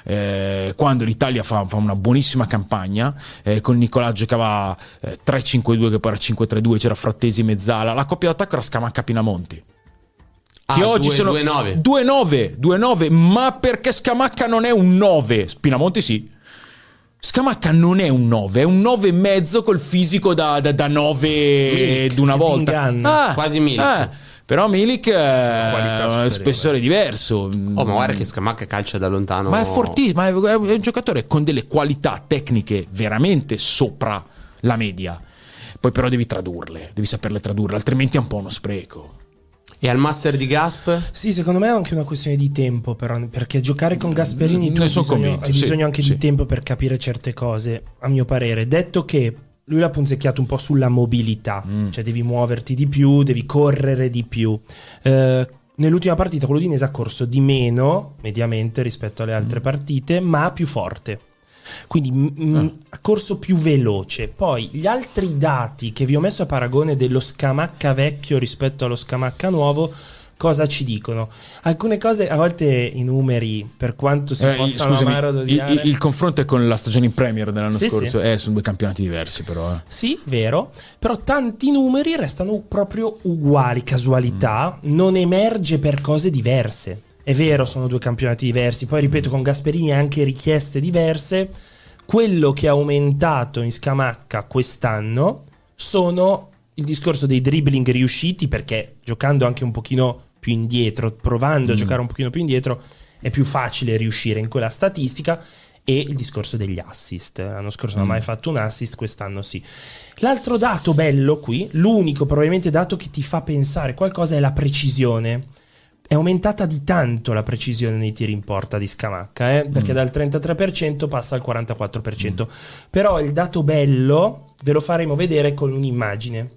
eh, quando l'Italia fa, fa, una buonissima campagna eh, con Nicolà giocava eh, 3-5-2 che poi era 5-3-2 c'era Frattesi mezzala la coppia d'attacco era Scamacca Pinamonti Ah, che oggi due- sono 2-9. 2-9 2-9 ma perché Scamacca non è un 9 Pinamonti sì Scamacca non è un 9, è un 9 e mezzo col fisico da, da, da 9 Milik, di una che ti volta. inganna. Quasi Milik. ah, però Milik qualità ha un spessore diverso. Oh, ma guarda che Scamacca calcia da lontano. Ma è fortissimo, ma è è un giocatore con delle qualità tecniche veramente sopra la media. Poi però devi tradurle, devi saperle tradurre, altrimenti è un po' uno spreco. E al master di Gasp? Sì, secondo me è anche una questione di tempo, però, perché giocare con Gasperini tu Ne hai sono bisogno, convinto, hai sì, bisogno anche sì. di tempo per capire certe cose, a mio parere. Detto che lui l'ha punzecchiato un po' sulla mobilità, Mm. cioè devi muoverti di più, devi correre di più. Eh, nell'ultima partita con l'Udinese ha corso di meno, mediamente, rispetto alle Mm. altre partite, ma più forte. Quindi m- m- Ah. ha corso più veloce. Poi gli altri dati che vi ho messo a paragone dello Scamacca vecchio rispetto allo Scamacca nuovo, cosa ci dicono? Alcune cose, a volte i numeri, per quanto si Eh, possano scusami, amare odiare... il- il confronto è con la stagione in Premier dell'anno Sì, scorso. sì. Eh, sono due campionati diversi, però. eh. Sì, vero, però tanti numeri restano proprio uguali, casualità, non emerge per cose diverse. È vero, sono due campionati diversi, poi ripeto, con Gasperini anche richieste diverse. Quello che ha aumentato in Scamacca quest'anno sono il discorso dei dribbling riusciti, perché giocando anche un pochino più indietro, provando a giocare un pochino più indietro, è più facile riuscire in quella statistica. E il discorso degli assist. L'anno scorso non ha mai fatto un assist, quest'anno sì. L'altro dato bello qui, l'unico probabilmente dato che ti fa pensare qualcosa è la precisione. È aumentata di tanto la precisione nei tiri in porta di Scamacca, eh? perché dal 33% passa al 44%. Però il dato bello ve lo faremo vedere con un'immagine.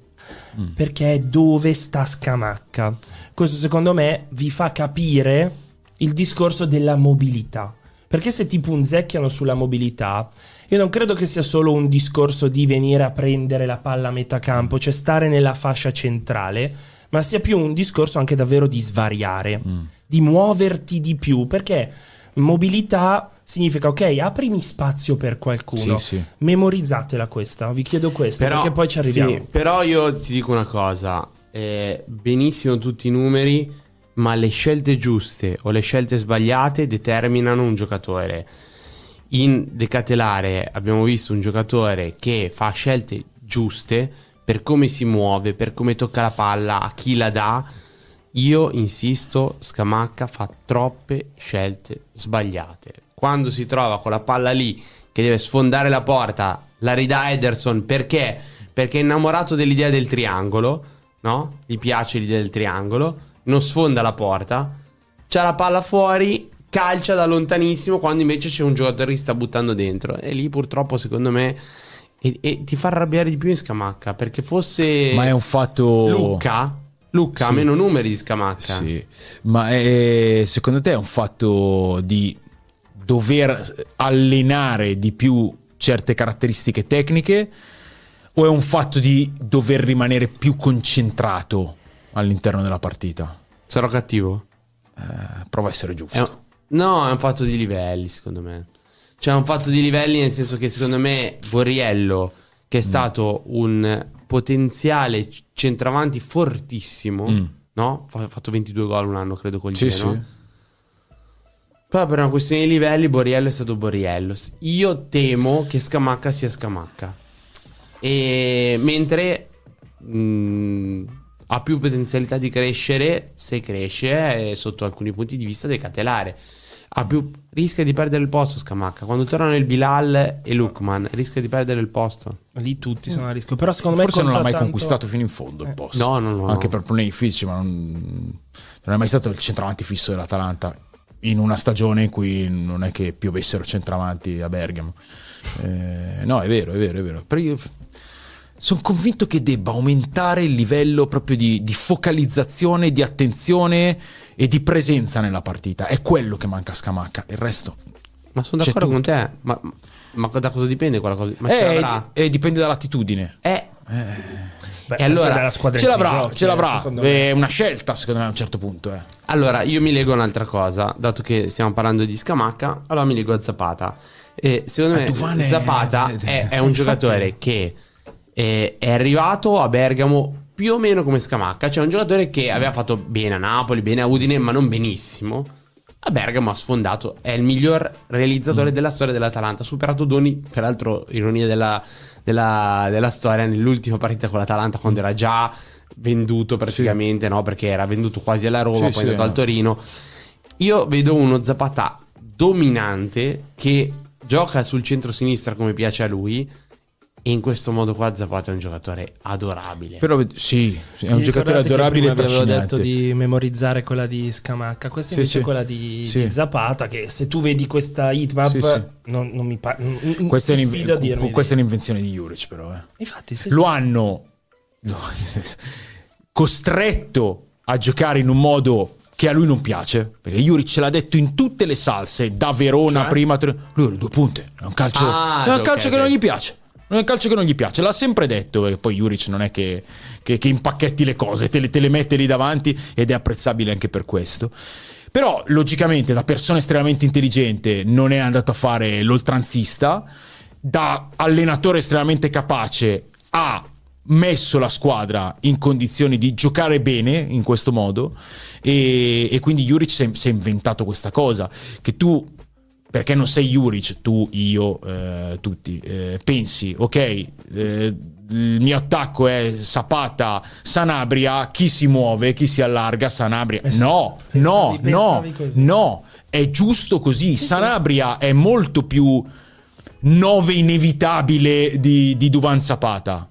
Perché è dove sta Scamacca. Questo secondo me vi fa capire il discorso della mobilità. Perché se ti punzecchiano sulla mobilità, io non credo che sia solo un discorso di venire a prendere la palla a metà campo, cioè stare nella fascia centrale, ma sia più un discorso anche davvero di svariare, di muoverti di più, perché mobilità significa ok, aprimi spazio per qualcuno. Sì, sì. Memorizzatela questa, vi chiedo questa, perché poi ci arriviamo. sì, però io ti dico una cosa: eh, benissimo tutti i numeri, ma le scelte giuste o le scelte sbagliate determinano un giocatore. In Decatelare abbiamo visto un giocatore che fa scelte giuste per come si muove, per come tocca la palla, a chi la dà. Io insisto, Scamacca fa troppe scelte sbagliate. Quando si trova con la palla lì che deve sfondare la porta, la ridà Ederson perché? Perché è innamorato dell'idea del triangolo, no? Gli piace l'idea del triangolo, non sfonda la porta, c'ha la palla fuori, calcia da lontanissimo quando invece c'è un giocatore che sta buttando dentro. E lì purtroppo secondo me e, e ti fa arrabbiare di più in Scamacca perché fosse Ma è un fatto. Lucca, Lucca ha Sì. meno numeri di Scamacca. Sì, ma è- secondo te è un fatto di dover allenare di più certe caratteristiche tecniche o è un fatto di dover rimanere più concentrato all'interno della partita? Sarò cattivo? Eh, prova a essere giusto. È un- no, è un fatto di livelli, secondo me. Cioè, è un fatto di livelli nel senso che secondo me Borriello, che è stato un potenziale centravanti fortissimo, Mm. no? Ha fatto 22 gol un anno, credo, col Sì, Genoa. sì. Però per una questione di livelli, Borriello è stato Borriello. Io temo che Scamacca sia Scamacca. E mentre mh, ha più potenzialità di crescere, se cresce, eh, sotto alcuni punti di vista decatelare. Ha più, rischia di perdere il posto Scamacca. Quando tornano il Bilal e Lukman, rischia di perdere il posto. Lì tutti sono a rischio. Però secondo me Forse non l'ha mai tanto- conquistato fino in fondo il posto. No, no, no. Anche no. per problemi fisici, ma non, non è mai stato il centravanti fisso dell'Atalanta. In una stagione in cui non è che piovessero centravanti a Bergamo. Eh, no, è vero, è vero, è vero. Però io sono convinto che debba aumentare il livello proprio di, di focalizzazione, di attenzione e di presenza nella partita. È quello che manca a Scamacca. Il resto Ma sono d'accordo con te. Ma, ma da cosa dipende quella cosa? Ma ce eh, eh, dipende dall'attitudine. Eh. Beh, e allora Ce l'avrà, giochi, ce l'avrà. È una scelta, secondo me, a un certo punto. Eh. Allora, io mi leggo un'altra cosa, dato che stiamo parlando di Scamacca, allora mi leggo a Zapata. E secondo me Duvane- Zapata eh, è, è un giocatore che eh, è arrivato a Bergamo più o meno come Scamacca, cioè un giocatore che aveva fatto bene a Napoli, bene a Udine, ma non benissimo. A Bergamo ha sfondato, è il miglior realizzatore della storia dell'Atalanta, ha superato Doni, peraltro ironia della, della- della storia, nell'ultima partita con l'Atalanta quando era già venduto praticamente, no? Perché era venduto quasi alla Roma, Sì, poi sì, è andato no. al Torino. Io vedo uno Zapata dominante che gioca sul centro-sinistra come piace a lui. E in questo modo qua Zapata è un giocatore adorabile. Però sì, è un giocatore che adorabile prima avevo detto di memorizzare quella di Scamacca. Questa Sì, invece sì. è quella di, Sì. di Zapata. Che se tu vedi questa hitmap, Sì, sì. Non, non mi pare. Questa, è, sfido a un'inven- dirmi. questa è un'invenzione di Juric, però. Eh. Infatti, se Lo hanno costretto a giocare in un modo che a lui non piace. Perché Juric ce l'ha detto in tutte le salse, da Verona Cioè? prima. Lui ha le due punte. È un calcio, Ah, è un ok, calcio che ok. non gli piace. Non è un calcio che non gli piace, l'ha sempre detto. E poi Juric non è che, che- che impacchetti le cose, te le, te le mette lì davanti ed è apprezzabile anche per questo. Però, logicamente, da persona estremamente intelligente, non è andato a fare l'oltranzista. Da allenatore estremamente capace, ha messo la squadra in condizioni di giocare bene in questo modo. E, e quindi Juric si è, si è inventato questa cosa. Che tu perché non sei Juric, tu, io, eh, tutti, eh, pensi, ok, eh, il mio attacco è Sapata, Sanabria, chi si muove, chi si allarga, Sanabria. Sì, no, pensavi- no, no, pensavi così. no, è giusto così. Sanabria è molto più nove inevitabile di, di Duvan Zapata.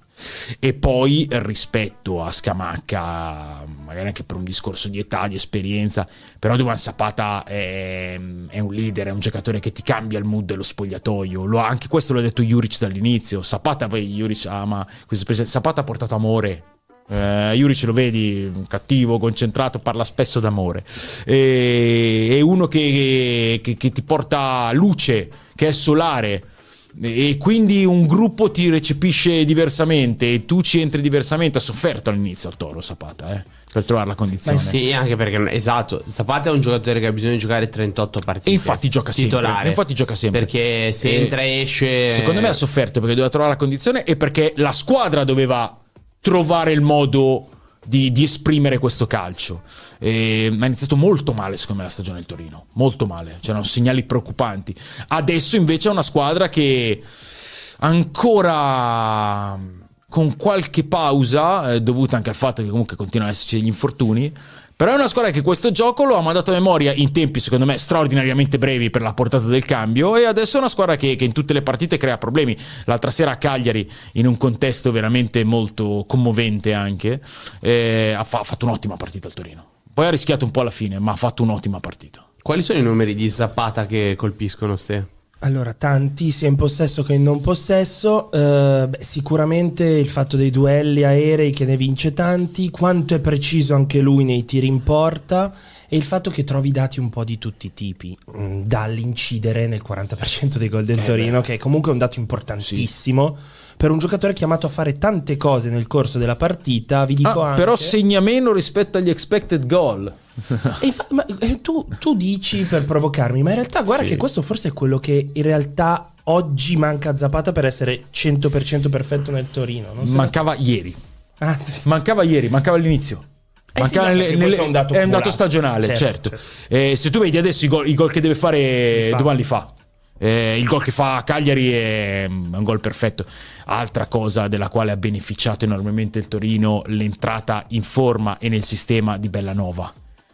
E poi rispetto a Scamacca, magari anche per un discorso di età, di esperienza, però Duvan Zapata è, è un leader, è un giocatore che ti cambia il mood dello spogliatoio. Lo anche questo l'ha detto Juric dall'inizio. Zapata, poi Juric ama questa espressione. Zapata ha portato amore. Eh, Juric lo vedi cattivo, concentrato, parla spesso d'amore. E- è uno che, che- che ti porta luce, che è solare. E quindi un gruppo ti recepisce diversamente e tu ci entri diversamente. Ha sofferto all'inizio al Toro Zapata eh, per trovare la condizione. Sì, anche perché esatto, Zapata è un giocatore che ha bisogno di giocare 38 partite. E infatti gioca sempre, titolare. e infatti gioca sempre. Perché se E entra e esce Secondo me ha sofferto perché doveva trovare la condizione e perché la squadra doveva trovare il modo di, di esprimere questo calcio. E, ma ha iniziato molto male, secondo me, la stagione del Torino. Molto male. C'erano segnali preoccupanti. Adesso invece è una squadra che ancora con qualche pausa, eh, dovuta anche al fatto che comunque continuano ad esserci degli infortuni. Però è una squadra che questo gioco lo ha mandato a memoria in tempi, secondo me, straordinariamente brevi per la portata del cambio. E adesso è una squadra che, che in tutte le partite crea problemi. L'altra sera a Cagliari, in un contesto veramente molto commovente anche, eh, ha, fa- ha fatto un'ottima partita al Torino. Poi ha rischiato un po' alla fine, ma ha fatto un'ottima partita. Quali sono i numeri di Zapata che colpiscono ste? Allora, tanti sia in possesso che in non possesso. Eh, beh, sicuramente il fatto dei duelli aerei che ne vince tanti, quanto è preciso anche lui nei tiri in porta e il fatto che trovi dati un po' di tutti i tipi, mm, dall'incidere nel 40% dei gol del Torino, che è comunque un dato importantissimo. Per un giocatore chiamato a fare tante cose nel corso della partita, vi dico Ah, anche... però segna meno rispetto agli expected goal. E infa- ma, eh, tu, tu dici per provocarmi, ma in realtà guarda Sì. che questo forse è quello che in realtà oggi manca a Zapata per essere 100% perfetto nel Torino. Non Mancava ieri. Ah, sì. Mancava ieri, mancava all'inizio. Eh sì, nelle- nelle- è un dato è un dato stagionale, Certo, certo. Eh, se tu vedi adesso i gol, i gol che deve fare, Li fa. Duvan li fa. Eh, il gol che fa Cagliari è mm, un gol perfetto. Altra cosa della quale ha beneficiato enormemente il Torino, l'entrata in forma e nel sistema di Bellanova.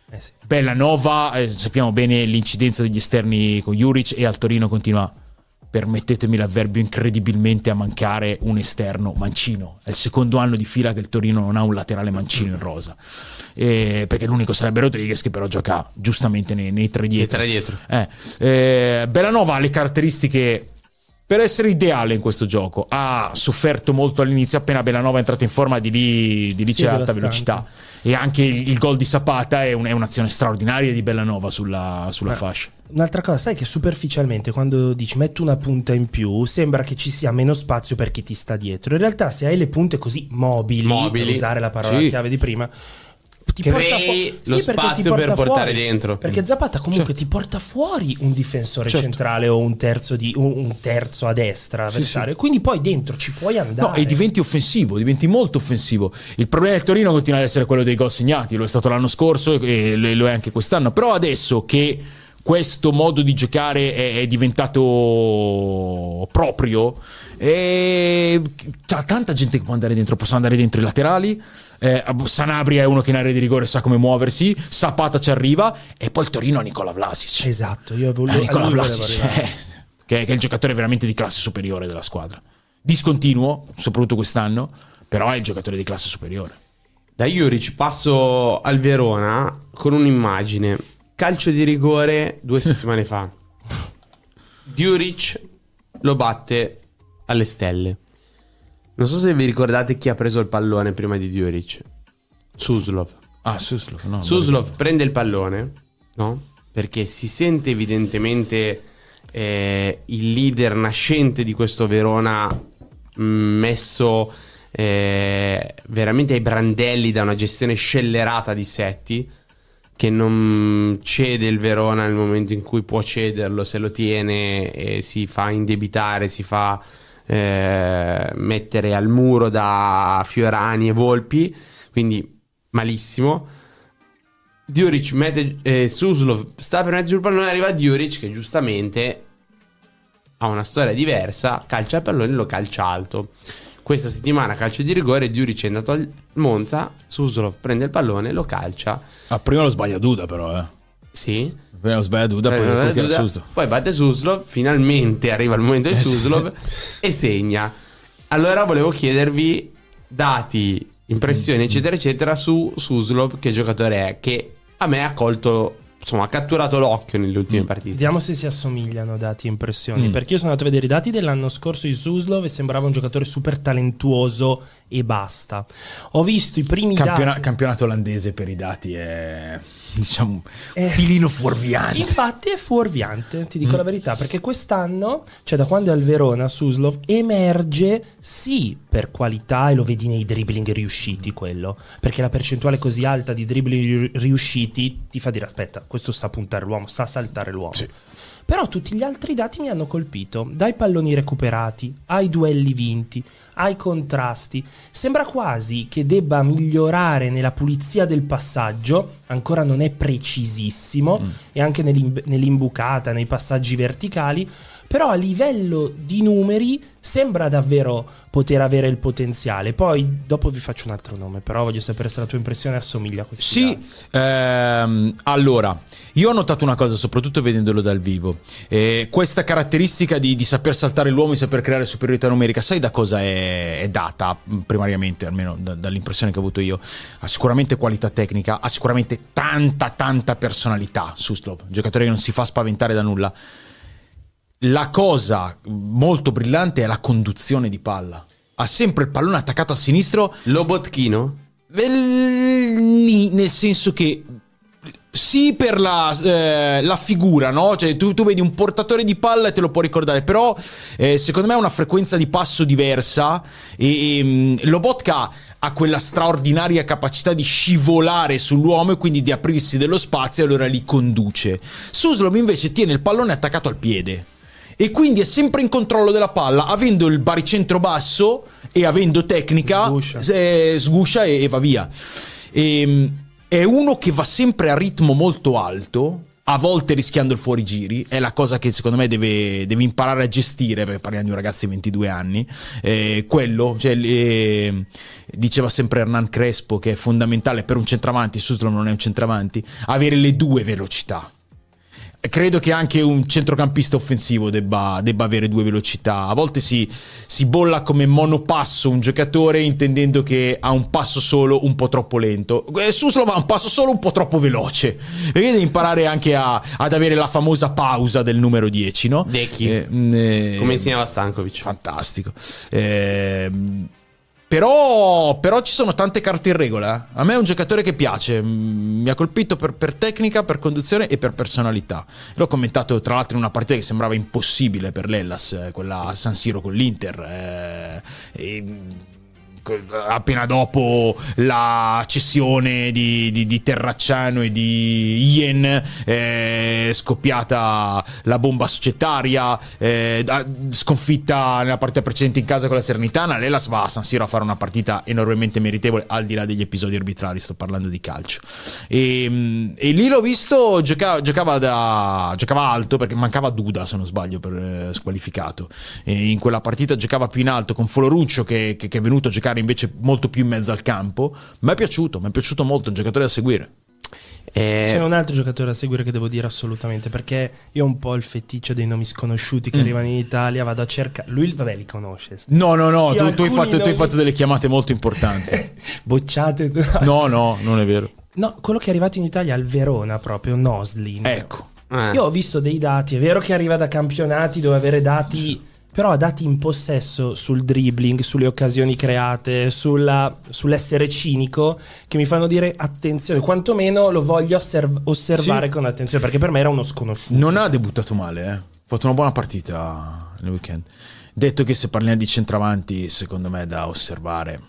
Eh sì. Bellanova, eh, sappiamo bene l'incidenza degli esterni con Juric e al Torino continua, permettetemi l'avverbio, incredibilmente a mancare un esterno mancino. È il secondo anno di fila che il Torino non ha un laterale mancino in rosa. Eh, perché l'unico sarebbe Rodriguez che però gioca giustamente nei, nei tre Di dietro. tre dietro. Eh, eh, Bellanova ha le caratteristiche per essere ideale in questo gioco. Ha sofferto molto all'inizio, appena Bellanova è entrato in forma, di lì, di lì Sì, c'è alta velocità. E anche il, il gol di Zapata è, un- è un'azione straordinaria di Bellanova sulla, sulla fascia. Un'altra cosa, sai che superficialmente quando dici metto una punta in più, sembra che ci sia meno spazio per chi ti sta dietro. In realtà, se hai le punte così mobili, Mobili. per usare la parola Sì. chiave di prima, ti Crei fu- lo ti spazio per portare fuori. dentro. Perché Zapata comunque ti porta fuori un difensore Certo. centrale o un terzo, di, un, terzo a destra avversario. Quindi poi dentro ci puoi andare. No, e diventi offensivo, diventi molto offensivo. Il problema del Torino continua ad essere quello dei gol segnati, lo è stato l'anno scorso e lo lo è anche quest'anno. Però adesso che questo modo di giocare è, è diventato proprio, e c'è tanta gente che può andare dentro, possono andare dentro i laterali. Eh, Sanabria è uno che in area di rigore sa come muoversi, Zapata ci arriva e poi il Torino ha Nicola Vlasic. Esatto, io Eh, volevo, Nicola a lui volevo Vlasic, eh, che, che è il giocatore veramente di classe superiore della squadra. Discontinuo, soprattutto quest'anno, però è il giocatore di classe superiore. Da Juric passo al Verona con un'immagine. Calcio di rigore due settimane fa. Juric lo batte alle stelle. Non so se vi ricordate chi ha preso il pallone prima di Juric. Suslov. Ah, Suslov, no. Suslov prende il pallone, no? Perché si sente evidentemente eh, il leader nascente di questo Verona mh, messo eh, veramente ai brandelli da una gestione scellerata di Setti che non cede il Verona nel momento in cui può cederlo, se lo tiene e si fa indebitare, si fa eh, mettere al muro da Fiorani e Volpi, quindi malissimo. Diuric mette eh, Suslov sta per mezzo il pallone arriva Diuric che giustamente ha una storia diversa calcia il pallone e lo calcia alto questa settimana calcio di rigore Diuric è andato al Monza Suslov prende il pallone lo calcia Ah, prima lo sbaglia Duda, però, eh. sì sbaglia Duda, poi, Eh, poi tira Duda, Suslov. poi batte Suslov finalmente arriva il momento di Eh. Suslov e segna allora volevo chiedervi dati impressioni eccetera eccetera su Suslov che giocatore è che a me ha colto insomma ha catturato l'occhio nelle ultime partite Vediamo se si assomigliano dati e impressioni. Mm. Perché io sono andato a vedere i dati dell'anno scorso di Suslov e sembrava un giocatore super talentuoso e basta. Ho visto i primi Campiona- dati. campionato olandese per i dati è, diciamo, Eh, filino fuorviante. Infatti è fuorviante, ti Mm. dico la verità, perché quest'anno, cioè da quando è al Verona, Suslov emerge sì per qualità e lo vedi nei dribbling riusciti quello, perché la percentuale così alta di dribbling ri- riusciti ti fa dire aspetta, questo sa puntare l'uomo, sa saltare l'uomo. Sì. Però tutti gli altri dati mi hanno colpito, dai palloni recuperati, ai duelli vinti, ai contrasti. Sembra quasi che debba migliorare nella pulizia del passaggio, ancora non è precisissimo, e anche nell'im- nell'imbucata, nei passaggi verticali, però a livello di numeri sembra davvero poter avere il potenziale. Poi dopo vi faccio un altro nome, però voglio sapere se la tua impressione assomiglia a questi Sì, ehm, allora, io ho notato una cosa, soprattutto vedendolo dal vivo. Eh, questa caratteristica di, di saper saltare l'uomo e saper creare superiorità numerica, sai da cosa è, è data mh, primariamente, almeno da- dall'impressione che ho avuto io? Ha sicuramente qualità tecnica, ha sicuramente tanta, tanta personalità Suslov, un giocatore che non si fa spaventare da nulla. La cosa molto brillante è la conduzione di palla. Ha sempre il pallone attaccato a sinistro Lobotchino ni- nel senso che sì per la, eh, la figura, no? Cioè tu, tu vedi un portatore di palla e te lo può ricordare, però eh, secondo me ha una frequenza di passo diversa e, e mh, Lobotka ha quella straordinaria capacità di scivolare sull'uomo e quindi di aprirsi dello spazio e allora li conduce. Suslov invece tiene il pallone attaccato al piede e quindi è sempre in controllo della palla, avendo il baricentro basso e avendo tecnica, Sguscia. eh, sguscia e, e va via. Ehm, è uno che va sempre a ritmo molto alto, a volte rischiando il fuorigiri, è la cosa che secondo me deve, deve imparare a gestire, perché parliamo di un ragazzo di 22 anni, eh, quello, cioè, eh, diceva sempre Hernan Crespo che è fondamentale per un centravanti, Suslov non è un centravanti, avere le due velocità credo che anche un centrocampista offensivo debba, debba avere due velocità. A volte si, si, bolla come monopasso un giocatore intendendo che ha un passo solo un po' troppo lento. Eh, Suslov ha un passo solo un po' troppo veloce. Perché deve imparare anche a, ad avere la famosa pausa del numero 10, no? Decchi. Eh, eh, Come insegnava Stankovic. Fantastico. Eh, però, però, ci sono tante carte in regola. A me è un giocatore che piace. Mi ha colpito per, per tecnica, per conduzione e per personalità. L'ho commentato tra l'altro in una partita che sembrava impossibile per l'Ellas, eh, quella a San Siro con l'Inter. eh, e, appena dopo la cessione di, di- di Terracciano e di Ien è scoppiata la bomba societaria eh, da- sconfitta nella partita precedente in casa con la Sernitana l'Elas va a San Siro a fare una partita enormemente meritevole al di là degli episodi arbitrali sto parlando di calcio. E, mm, e lì l'ho visto giocava, giocava, da, giocava alto perché mancava Duda se non sbaglio per eh, squalificato. E in quella partita giocava più in alto con Foloruccio che, che- che è venuto a giocare invece molto più in mezzo al campo mi è piaciuto mi è piaciuto molto è un giocatore da seguire Eh, C'è un altro giocatore da seguire che devo dire assolutamente perché io ho un po' il feticcio dei nomi sconosciuti che arrivano in Italia, vado a cercare. Lui, vabbè, li conosce. no no no tu, tu hai fatto, tu hai nomi- fatto delle chiamate molto importanti Bocciate. no no non è vero No, quello che è arrivato in Italia al Verona proprio, Noslin. ecco eh. Io ho visto dei dati, è vero che arriva da campionati dove avere dati, però ha dati in possesso sul dribbling, sulle occasioni create, sulla- sull'essere cinico, che mi fanno dire attenzione, quantomeno lo voglio osserv- osservare Sì. con attenzione, perché per me era uno sconosciuto. Non ha debuttato male, eh. ha fatto una buona partita nel weekend. Detto che se parliamo di centravanti, secondo me è da osservare.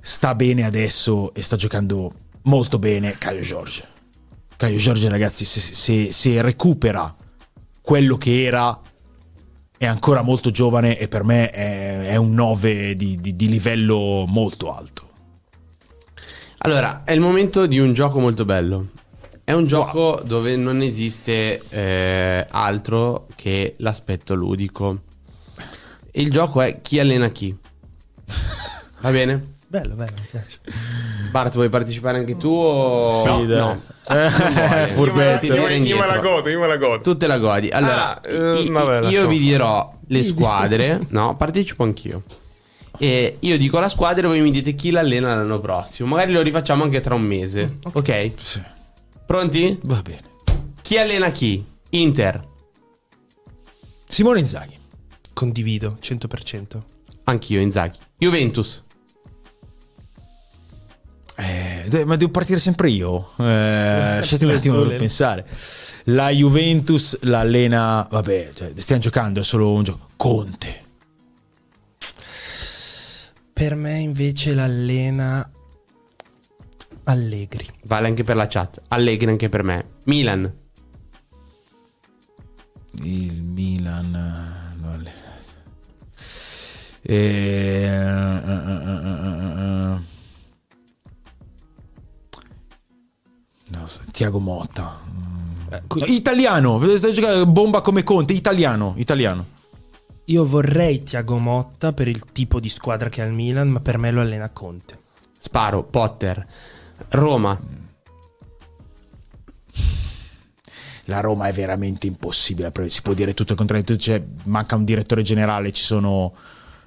Sta bene adesso e sta giocando molto bene Caio Giorgio. Caio Giorgio, ragazzi, se, se- se recupera quello che era, è ancora molto giovane e per me è, è un 9 di, di- di livello molto alto. Allora, è il momento di un gioco molto bello. È un gioco dove non esiste eh, altro che l'aspetto ludico. Il gioco è chi allena chi. Va bene? Bello, bello, mi piace. Bart, vuoi partecipare anche tu? O... Sì, dai. no. Eh, furbetto. Io, io me la godo, io me la godo. Tu te la godi. Allora, Ah, eh, i- vabbè, io lasciamo vi dirò le squadre. No, partecipo anch'io. E io dico la squadra e voi mi dite chi l'allena l'anno prossimo. Magari lo rifacciamo anche tra un mese. Ok? Sì, Pronti? va bene. Chi allena chi? Inter. Simone Inzaghi. Condivido, 100%. Anch'io, Inzaghi. Juventus. Eh, ma devo partire sempre io. Eh, lasciatemi un attimo per pensare. La Juventus l'allena. Vabbè, cioè, stiamo giocando, è solo un gioco. Conte. Per me invece l'allena Allegri. Vale anche per la chat. Allegri anche per me. Milan. Il Milan. eh, lo allena. Eh, eh, Tiago Motta. Eh, italiano, bomba come Conte, italiano, italiano. Io vorrei Tiago Motta per il tipo di squadra che ha il Milan, ma per me lo allena Conte. Sparo. Potter. Roma. La Roma è veramente impossibile, si può dire tutto il contrario, cioè, manca un direttore generale, ci sono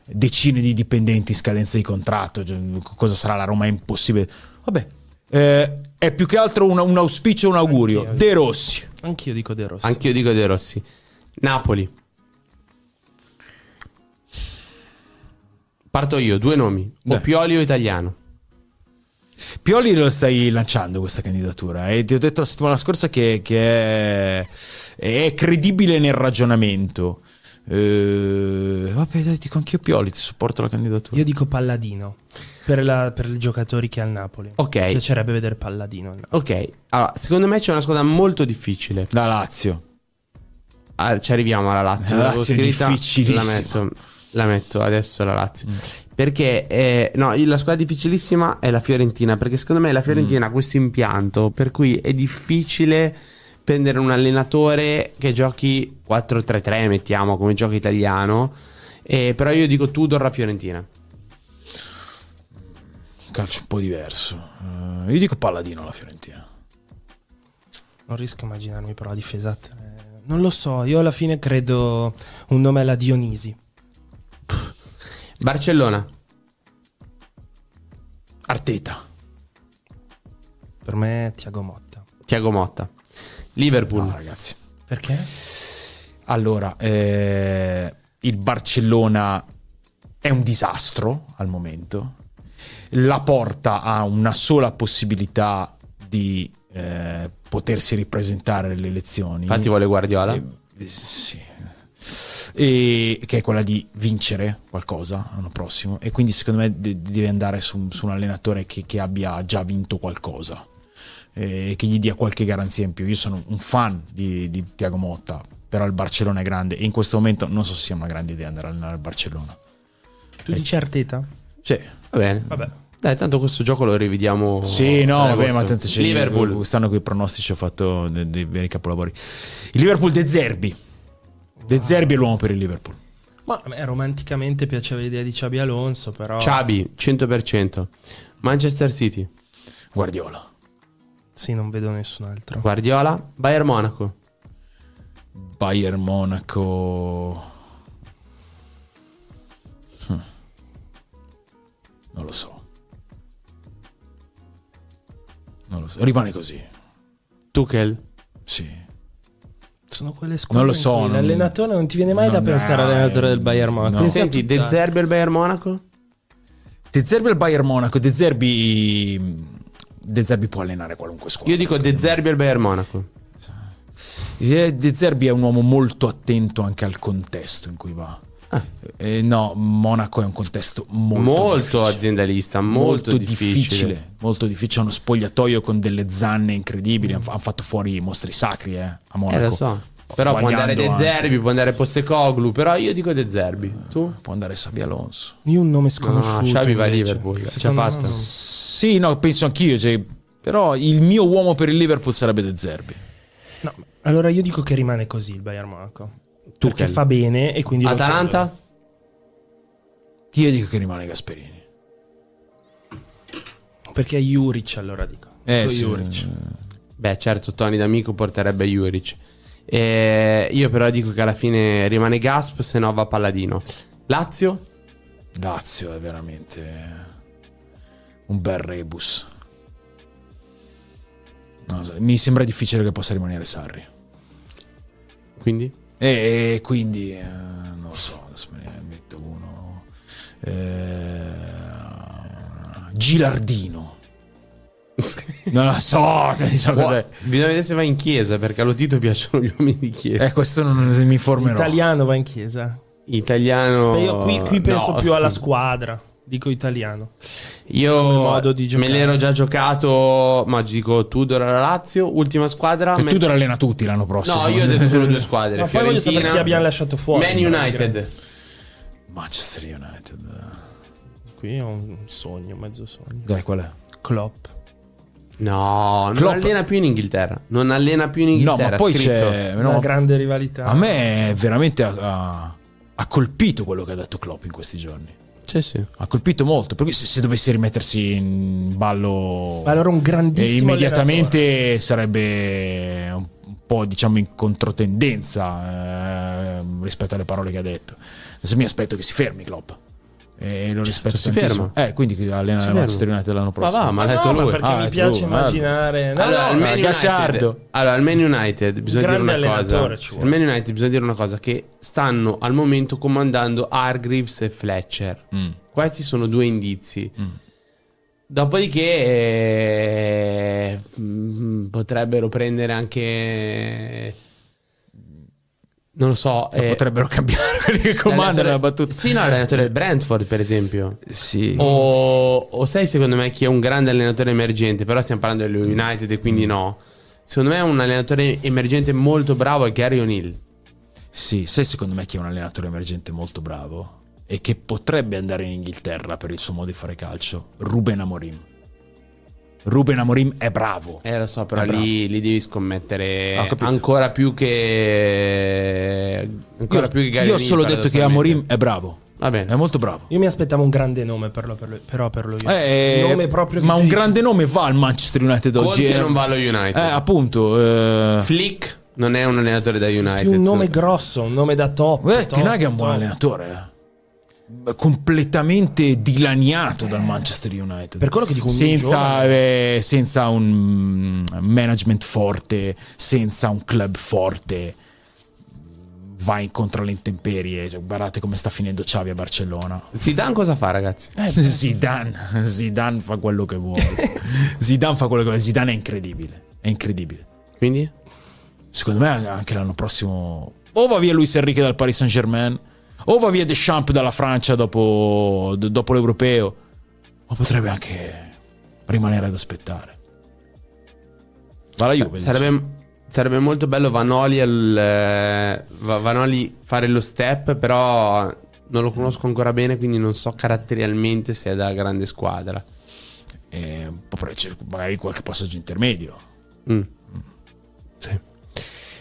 decine di dipendenti in scadenza di contratto, cioè, cosa sarà la Roma è impossibile. Vabbè, eh, è più che altro un, un auspicio, un augurio. Anch'io. De Rossi. Anch'io dico De Rossi. Anch'io dico De Rossi. Napoli. Parto io, due nomi. O Dai. Pioli o Italiano. Pioli lo stai lanciando questa candidatura e ti ho detto la settimana scorsa che, che è, è credibile nel ragionamento. Eh, vabbè, dai, dico anch'io Pioli, ti supporto la candidatura. Io dico Palladino per, la- per i giocatori che ha il Napoli. Ok. Mi piacerebbe vedere Palladino. Ok, allora, secondo me c'è una squadra molto difficile. La Lazio. Ah, ci arriviamo alla Lazio. La Lazio è difficilissima. La metto, la metto adesso la Lazio. Perché eh, no, la squadra difficilissima è la Fiorentina. Perché secondo me la Fiorentina ha questo impianto per cui è difficile prendere un allenatore che giochi 4-3-3, mettiamo come gioco italiano. Eh, però io dico Tudor la Fiorentina. calcio un po' diverso. Eh, io dico Palladino alla Fiorentina. Non riesco a immaginarmi però la difesa. Non lo so, io alla fine credo un nome alla Dionisi. Barcellona. Arteta. Per me Tiago Motta. Tiago Motta. Liverpool. No, ragazzi. Perché? Allora, eh, il Barcellona è un disastro al momento. La porta ha una sola possibilità di eh, potersi ripresentare alle elezioni. Infatti vuole Guardiola. Eh, sì. E- che è quella di vincere qualcosa l'anno prossimo. E quindi secondo me de- deve andare su, su un allenatore che, che abbia già vinto qualcosa e che gli dia qualche garanzia in più. Io sono un fan di, di Tiago Motta, però il Barcellona è grande e in questo momento non so se sia una grande idea andare a allenare il Barcellona. Tu dici Arteta? Sì. Va bene. Vabbè. Dai, tanto questo gioco lo rivediamo. Sì, no, vabbè, ma tanto c'è Liverpool. Quest'anno con i pronostici ho fatto de- dei veri capolavori. Il Liverpool De Zerbi. De Zerbi è l'uomo per il Liverpool. Ma a me romanticamente piaceva l'idea di Xabi Alonso, però... Xabi, 100%. Manchester City. Guardiola. Sì, non vedo nessun altro. Guardiola. Bayern Monaco. Bayern Monaco. Hm. Non lo so. Non lo so. Rimane così. Tuchel. Sì. Sono quelle squadre Non lo so, non- L'allenatore non ti viene mai da non- pensare eh, all'allenatore del Bayern Monaco. no. Senti, tutta- De Zerbi al Bayern Monaco? De Zerbi al Bayern Monaco. De Zerbi. De Zerbi può allenare qualunque squadra. Io dico De Zerbi al Bayern Monaco. Eh, De Zerbi è un uomo molto attento anche al contesto in cui va. Eh, no, Monaco è un contesto molto, Molto, difficile. aziendalista, molto, difficile. Molto difficile. C'è uno spogliatoio con delle zanne incredibili. Hanno hanno fatto fuori i mostri sacri eh, a Monaco. Eh, lo so. Però può andare De Sbagliando anche. Zerbi, può andare Postecoglu, però io dico De Zerbi. Tu? Può andare Sabi Alonso. Io un nome No, sconosciuto. Xavi va a. Liverpool, me fatta. non- Sì, no, penso anch'io. cioè, però il mio uomo per il Liverpool sarebbe De Zerbi. No, allora io dico che rimane così il Bayern Monaco. Perché Tuchel. fa bene e quindi... Atalanta? Io dico che rimane Gasperini. Perché è Juric allora dico. Eh, sì. Juric. Beh, certo, Tony D'Amico porterebbe Juric. Eh, io però dico che alla fine rimane Gasp, se no va Palladino. Lazio? Lazio è veramente un bel rebus. So, mi sembra difficile che possa rimanere Sarri. Quindi? E quindi eh, non lo so, adesso me ne metto uno. Eh, Gilardino. Non lo so, so cos'è. Bisogna vedere se va in chiesa, perché allo Tito piacciono gli uomini di chiesa. Eh, questo non mi informerò. Italiano va in chiesa. Italiano... Beh, io qui, qui penso no. più alla squadra. Dico italiano. Io come modo di me l'ero già giocato, ma dico Tudor alla Lazio, ultima squadra. Che Me- Tudor allena tutti l'anno prossimo. No, io ho detto solo due squadre. Ma poi voglio sapere chi abbiamo lasciato fuori. Man United. Manchester United. Qui ho un sogno, mezzo sogno. Dai, qual è? Klopp. No, non Klopp. allena più in Inghilterra. Non allena più in No, Inghilterra. ma poi scritto. c'è. no, Una grande rivalità. a me veramente ha, ha- ha colpito quello che ha detto Klopp in questi giorni. Sì, sì. Ha colpito molto. Per cui se, se dovesse rimettersi in ballo. Ma allora un e grandissimo immediatamente sarebbe un un po' diciamo in controtendenza eh, rispetto alle parole che ha detto. Adesso mi aspetto che si fermi Klopp. E lo rispetto si tantissimo. ferma. Eh, quindi allena il Manchester. United l'anno Ma prossimo. va, ma l'ha No, detto ma lui. perché Ah, mi piace true, immaginare. No, Allora, no, al no, Man. United, allora, al Man United bisogna dire una cosa. Al. Man United bisogna dire una cosa: che stanno al momento comandando Hargreaves e Fletcher. Mm. Questi sono due indizi. Mm. Dopodiché eh, mm, potrebbero prendere anche. Non lo so. eh, Potrebbero cambiare quelli che comandano la battuta. Sì, no, l'allenatore del Brentford, per esempio. Sì. O, o sai, secondo me, chi è un grande allenatore emergente, però stiamo parlando dello United e quindi no. Secondo me un allenatore emergente molto bravo è Gary O'Neill. Sì, sai secondo me che è un allenatore emergente molto bravo e che potrebbe andare in Inghilterra per il suo modo di fare calcio? Ruben Amorim. Ruben Amorim è bravo. Eh, lo so, però lì, lì devi scommettere ancora più che. Ancora Io, più che Gary io ho solo detto che. Amorim è bravo. Va bene. È molto bravo. Io mi aspettavo un grande nome per lo, per lo- però per lo United. Eh, ma un dici- grande nome va al Manchester United oggi. Conte eh. non va allo United. Eh, appunto. eh. Flick non è un allenatore da United. più un nome grosso, un nome da top. Eh, top, Ten Hag è un buon top. allenatore. Completamente dilaniato dal Manchester United. Per quello che dico senza, eh, senza un mm, management forte, senza un club forte, va incontro alle intemperie. Cioè, guardate come sta finendo Xavi a Barcellona. Zidane cosa fa, ragazzi? Eh, Zidane, Zidane fa quello che vuole. Zidane fa quello che vuole. Zidane è incredibile. È incredibile. Quindi? Secondo me anche l'anno prossimo o va via Luis Enrique dal Paris Saint Germain o va via Deschamps dalla Francia dopo, dopo l'Europeo o potrebbe anche rimanere ad aspettare. Va la Juve. Sarebbe, sarebbe molto bello Vanoli, al, eh, Va- Vanoli fare lo step, però non lo conosco ancora bene, quindi non so caratterialmente se è da grande squadra. Eh, magari qualche passaggio intermedio. Mm. Sì.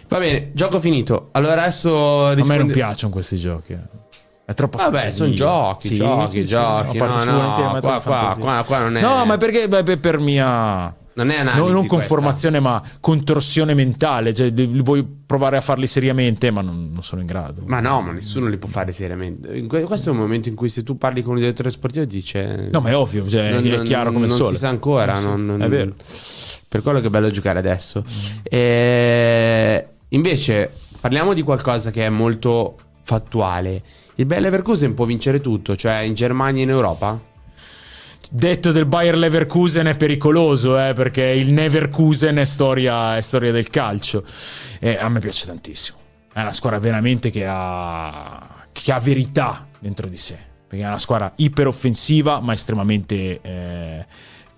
Va bene, gioco finito. Allora adesso A me non risponde- piacciono questi giochi. eh. È troppo Vabbè, sono giochi, Sì, giochi, sì, giochi. No, No, no, qua, qua, qua, qua non è... No, ma perché beh, per mia Non è analisi No, non questa. conformazione, ma contorsione mentale. Cioè, vuoi provare a farli seriamente, ma non, non sono in grado. Ma no, ma nessuno li può fare seriamente. Questo è un momento in cui se tu parli con un direttore sportivo dice... No, ma è ovvio, cioè, Non- è non- chiaro come non sole. si sa ancora, non- non- È vero. Per quello che è bello giocare adesso. E invece parliamo di qualcosa che è molto fattuale. Il Bayer Leverkusen può vincere tutto, cioè in Germania e in Europa? Detto del Bayer Leverkusen è pericoloso, eh, perché il Neverkusen è storia, è storia del calcio. E a me piace tantissimo. È una squadra veramente che ha, che ha verità dentro di sé. Perché è una squadra iperoffensiva, ma estremamente eh,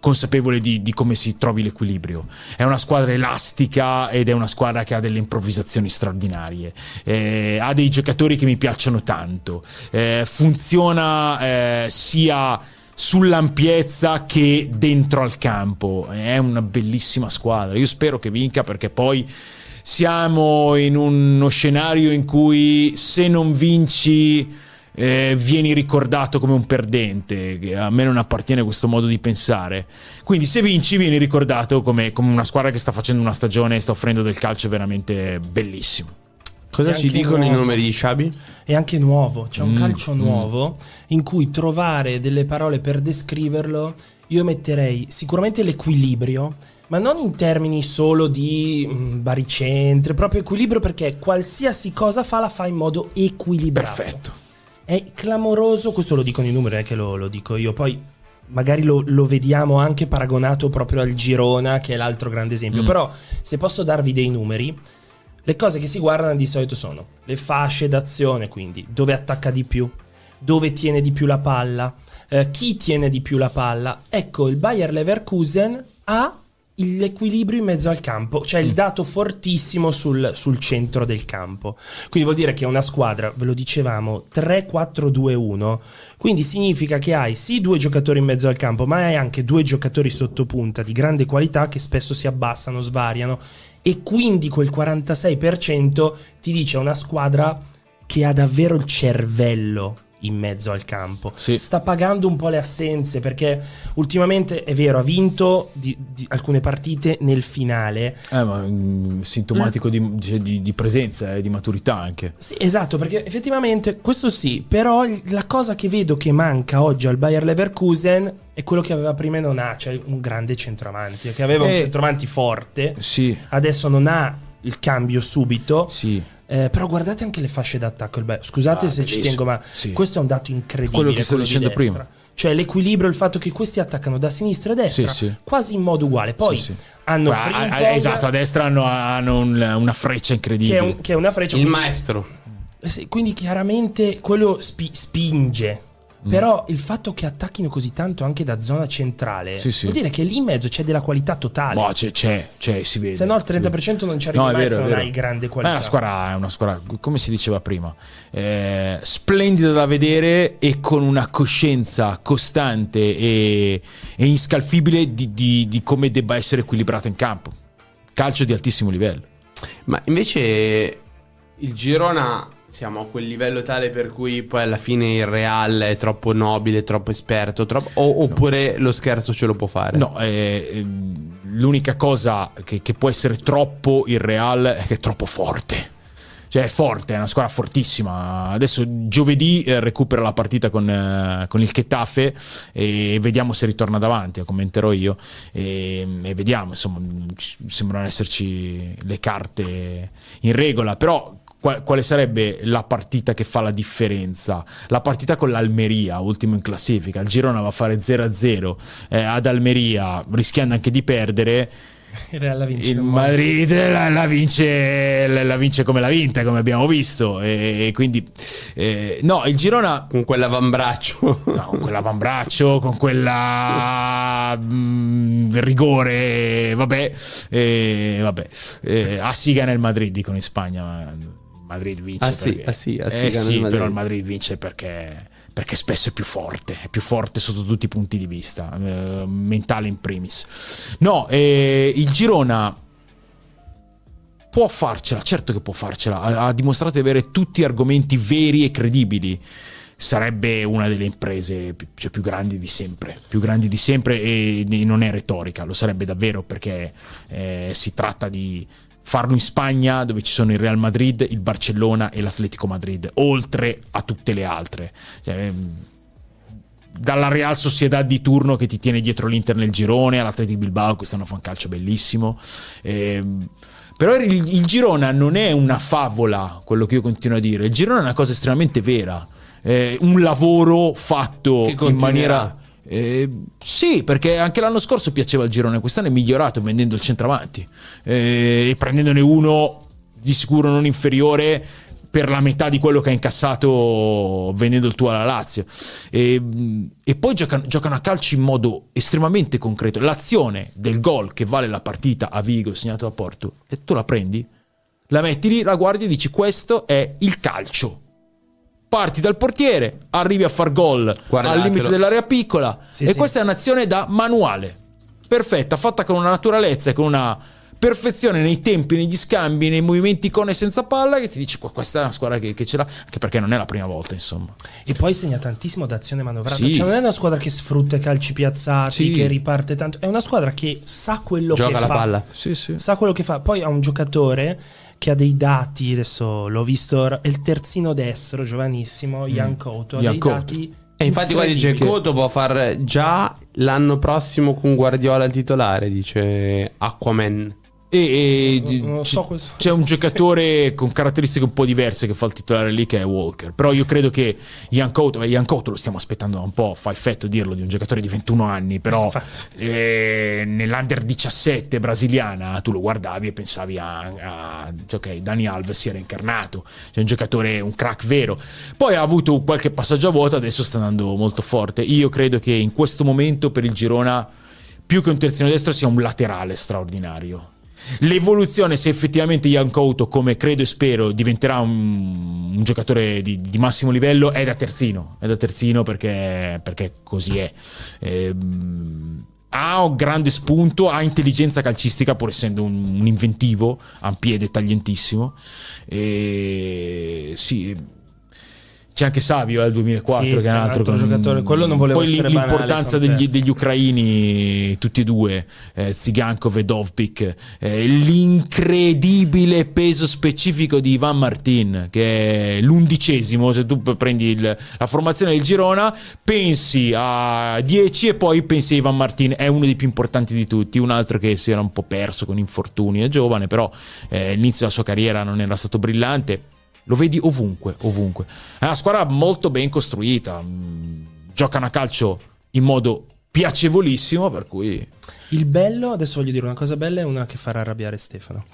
consapevole di, di come si trovi l'equilibrio. È una squadra elastica ed è una squadra che ha delle improvvisazioni straordinarie. Eh, ha dei giocatori che mi piacciono tanto. Eh, funziona eh, sia sull'ampiezza che dentro al campo. È una bellissima squadra. Io spero che vinca perché poi siamo in uno scenario in cui se non vinci eh, vieni ricordato come un perdente. che A me non appartiene questo modo di pensare. Quindi se vinci vieni ricordato come, come una squadra che sta facendo una stagione e sta offrendo del calcio veramente bellissimo. Cosa ci dicono i nuovo. numeri di Sciabi? È anche nuovo, c'è un Mm, calcio mm. nuovo in cui trovare delle parole per descriverlo, io metterei sicuramente l'equilibrio, ma non in termini solo di mm, baricentri, proprio equilibrio perché qualsiasi cosa fa la fa in modo equilibrato. Perfetto. È clamoroso, questo lo dicono i numeri, non è che lo, lo dico io, poi magari lo, lo vediamo anche paragonato proprio al Girona, che è l'altro grande esempio, Mm. però se posso darvi dei numeri, le cose che si guardano di solito sono le fasce d'azione, quindi dove attacca di più, dove tiene di più la palla, eh, chi tiene di più la palla. Ecco, il Bayer Leverkusen ha l'equilibrio in mezzo al campo, cioè il dato fortissimo sul, sul centro del campo. Quindi vuol dire che è una squadra, ve lo dicevamo, 3-4-2-1, quindi significa che hai sì due giocatori in mezzo al campo, ma hai anche due giocatori sotto punta di grande qualità che spesso si abbassano, svariano e quindi quel 46% ti dice una squadra che ha davvero il cervello in mezzo al campo. Sì. Sta pagando un po' le assenze perché ultimamente è vero, ha vinto di- di alcune partite nel finale. Eh, ma mm, sintomatico di, cioè, di- di presenza e di maturità anche. Sì, esatto, perché effettivamente questo sì, però la cosa che vedo che manca oggi al Bayer Leverkusen è quello che aveva prima e non ha, cioè un grande centravanti, che aveva un Eh, centravanti forte, Sì, adesso non ha il cambio subito. sì. Eh, però guardate anche le fasce d'attacco. Scusate Ah, se ci bellissimo. tengo, ma Sì. questo è un dato incredibile. Quello che stavo di dicendo destra. prima. Cioè l'equilibrio, il fatto che questi attaccano da sinistra e destra, Sì, sì. quasi in modo uguale. Poi Sì, sì. hanno Ah, ah, Frimpong, esatto, a destra hanno, hanno un- una freccia che incredibile. è, un- che è una freccia. Il quindi- maestro. Eh Quindi chiaramente quello spi- spinge. Mm. Però il fatto che attacchino così tanto anche da zona centrale Sì, sì. vuol dire che lì in mezzo c'è della qualità totale. Boh, c'è, c'è, c'è, si vede. Se no il si vede. 30% non ci arriva No, è mai vero, se è non vero. hai grande Ma qualità. È una squadra, è una squadra, come si diceva prima, eh, splendida da vedere e con una coscienza costante e, e inscalfibile di, di- di come debba essere equilibrata in campo. Calcio di altissimo livello. Ma invece il Girona siamo a quel livello tale per cui poi alla fine il Real è troppo nobile, troppo esperto, troppo- o- oppure lo scherzo ce lo può fare? No, eh, ehm, l'unica cosa che, che può essere troppo il Real è che è troppo forte. Cioè è forte, è una squadra fortissima. Adesso giovedì eh, recupera la partita con, eh, con il Chetafe e vediamo se ritorna davanti, commenterò io. E, e vediamo, insomma, sembrano esserci le carte in regola. Però quale sarebbe la partita che fa la differenza? La partita con l'Almeria, ultimo in classifica. Il Girona va a fare 0-0 eh, ad Almeria, rischiando anche di perdere. Il Madrid la, la vince, la, la vince come l'ha vinta, come abbiamo visto. E, e quindi, eh, no, il Girona Con quell'avambraccio. No, con quell'avambraccio, con quella mm, rigore, vabbè, eh, vabbè. Eh, a Siga nel Madrid dicono in Spagna, ma Madrid vince. Ah, sì, perché- ah, sì, a eh, Siga sì, nel Madrid. però il Madrid vince perché, perché spesso è più forte, è più forte sotto tutti i punti di vista, eh, mentale in primis. No, eh, il Girona può farcela, certo che può farcela, ha, ha dimostrato di avere tutti argomenti veri e credibili. Sarebbe una delle imprese più, cioè, più grandi di sempre, più grandi di sempre e e non è retorica, lo sarebbe davvero perché eh, si tratta di farlo in Spagna dove ci sono il Real Madrid, il Barcellona e l'Atletico Madrid, oltre a tutte le altre. Cioè, ehm, dalla Real Sociedad di turno che ti tiene dietro l'Inter nel girone, all'Atletico Bilbao, quest'anno fa un calcio bellissimo. Ehm, però il, il Girona non è una favola, quello che io continuo a dire. Il Girona è una cosa estremamente vera. Eh, un lavoro fatto in maniera. Eh, sì, perché anche l'anno scorso piaceva il girone, quest'anno è migliorato vendendo il centravanti eh, e prendendone uno di sicuro non inferiore per la metà di quello che ha incassato vendendo il tuo alla Lazio. E, e poi giocano, giocano a calcio in modo estremamente concreto. L'azione del gol che vale la partita a Vigo segnato da Porto, e tu la prendi, la metti lì, la guardi e dici questo è il calcio. Parti dal portiere, arrivi a far gol al limite dell'area piccola Sì, e sì. questa è un'azione da manuale. Perfetta, fatta con una naturalezza e con una perfezione nei tempi, negli scambi, nei movimenti con e senza palla che ti dici "Qua- questa è una squadra che, che ce l'ha, anche perché non è la prima volta, insomma. E poi segna tantissimo d'azione manovrata. Sì. Cioè, non è una squadra che sfrutta i calci piazzati, Sì. che riparte tanto. È una squadra che sa quello Gioca che la fa. palla. Sì, sì. Sa quello che fa. Poi ha un giocatore che ha dei dati. Adesso l'ho visto. È il terzino destro, giovanissimo, Ian Couto. Ha Ian dei Couto. dati. E infatti qua dice incredibili. Coto può far già l'anno prossimo con Guardiola il titolare, dice Aquaman. E, e- Non- non so questo. c'è un giocatore con caratteristiche un po' diverse che fa il titolare lì che è Walker. Però io credo che Ian Couto, Ian Couto lo stiamo aspettando da un po', fa effetto dirlo di un giocatore di 21 anni, però eh, nell'under 17 brasiliana tu lo guardavi e pensavi a, a- cioè, ok, Dani Alves si era incarnato, c'è un giocatore, un crack vero. Poi ha avuto qualche passaggio a vuoto, adesso sta andando molto forte. Io credo che in questo momento per il Girona più che un terzino destro sia un laterale straordinario. L'evoluzione, se effettivamente Ian Couto, come credo e spero, diventerà un, un giocatore di, di massimo livello, è da terzino. È da terzino perché, perché così è. Ehm, ha un grande spunto, ha intelligenza calcistica, pur essendo un, un inventivo, ha un piede taglientissimo. E sì. C'è anche Savio al 2004 Sì, che è un altro, altro giocatore. Quello non volevo Poi l'importanza degli, degli ucraini, tutti e due, eh, Zigankov e Dovbik, eh, l'incredibile peso specifico di Ivan Martin, che è l'undicesimo, se tu prendi il- la formazione del Girona, pensi a 10 e poi pensi a Ivan Martin, è uno dei più importanti di tutti, un altro che si era un po' perso con infortuni, è giovane, però eh, l'inizio della sua carriera non era stato brillante. Lo vedi ovunque, ovunque. È una squadra molto ben costruita. mm, Giocano a calcio in modo piacevolissimo, per cui Il bello, adesso voglio dire una cosa bella e una che farà arrabbiare Stefano.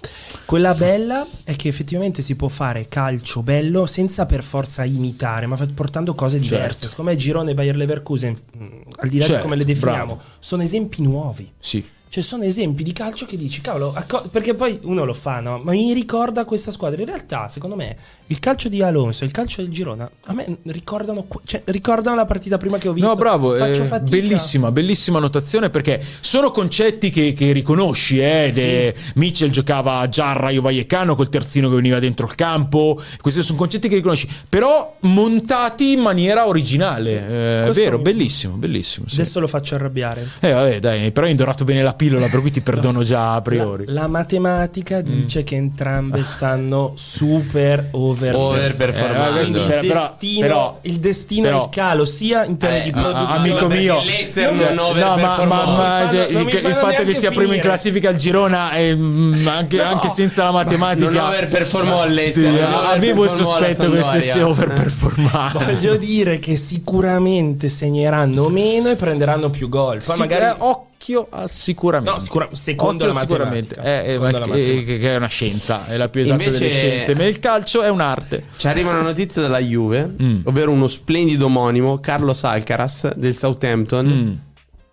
Quella bella è che effettivamente si può fare calcio bello senza per forza imitare, ma portando cose diverse. Certo. Secondo me Girone e Bayer Leverkusen, mh, al di là Certo, di come le definiamo, bravo. sono esempi nuovi. sì. Cioè, sono esempi di calcio che dici, cavolo, acco- perché poi uno lo fa, no? Ma mi ricorda questa squadra. In realtà, secondo me, il calcio di Alonso il calcio del Girona, a me ricordano, cioè, ricordano la partita prima che ho visto. No, bravo, eh, bellissima, bellissima notazione perché sono concetti che, che riconosci. Eh, de- Mitchell giocava già a Raio Vallecano col terzino che veniva dentro il campo. Questi sono concetti che riconosci, però montati in maniera originale. Eh, è Questo vero, mi- bellissimo, bellissimo. sì. Adesso lo faccio arrabbiare. Eh, vabbè, dai, però hai indorato bene la pillola, per cui ti perdono già a priori. La, la matematica dice che entrambe stanno super over. Over performando. Eh, il Però- però- destino, però- il destino però- è il calo sia in termini Eh, di ah, produzione. amico mio, Cioè, non no, ma, ma, ma- cioè, il, il fatto che sia primo in classifica il Girona, è, mm, anche, No. anche senza la matematica, Non overperformò Sì, all'Leicester. non avevo il sospetto che stesse overperformando. Voglio dire che sicuramente segneranno meno e prenderanno più gol. Poi Sì, magari eh, occhio a sicuramente. No, sicura- secondo Occhio la sicuramente. matematica. Eh, eh, Secondo ma la che- matematica. che è una scienza, è la più esatta Invece- delle scienze. Ma il calcio è un'arte. Ci arriva una notizia dalla Juve, Mm. ovvero uno splendido omonimo, Carlos Alcaraz del Southampton, Mm.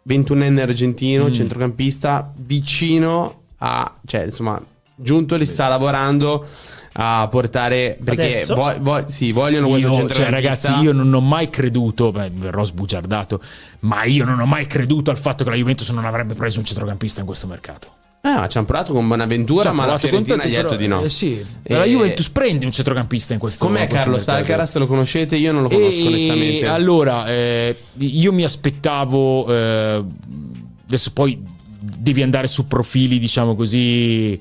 21enne argentino, centrocampista, vicino a, cioè insomma, giunto li sta lavorando a portare perché vo- vo- sì, vogliono questo Io, cioè, ragazzi, io non ho mai creduto, beh, verrò sbugiardato, ma io non ho mai creduto al fatto che la Juventus non avrebbe preso un centrocampista in questo mercato. Ma ci hanno provato con Bonaventura, ma la Fiorentina gli ha detto di no. eh, sì. E- La Juventus prende un centrocampista in questo Com'è in questo Carlos mercato. Alcaraz? Lo conoscete? Io non lo conosco E onestamente. allora, eh, io mi aspettavo, eh, adesso poi devi andare su profili, diciamo così,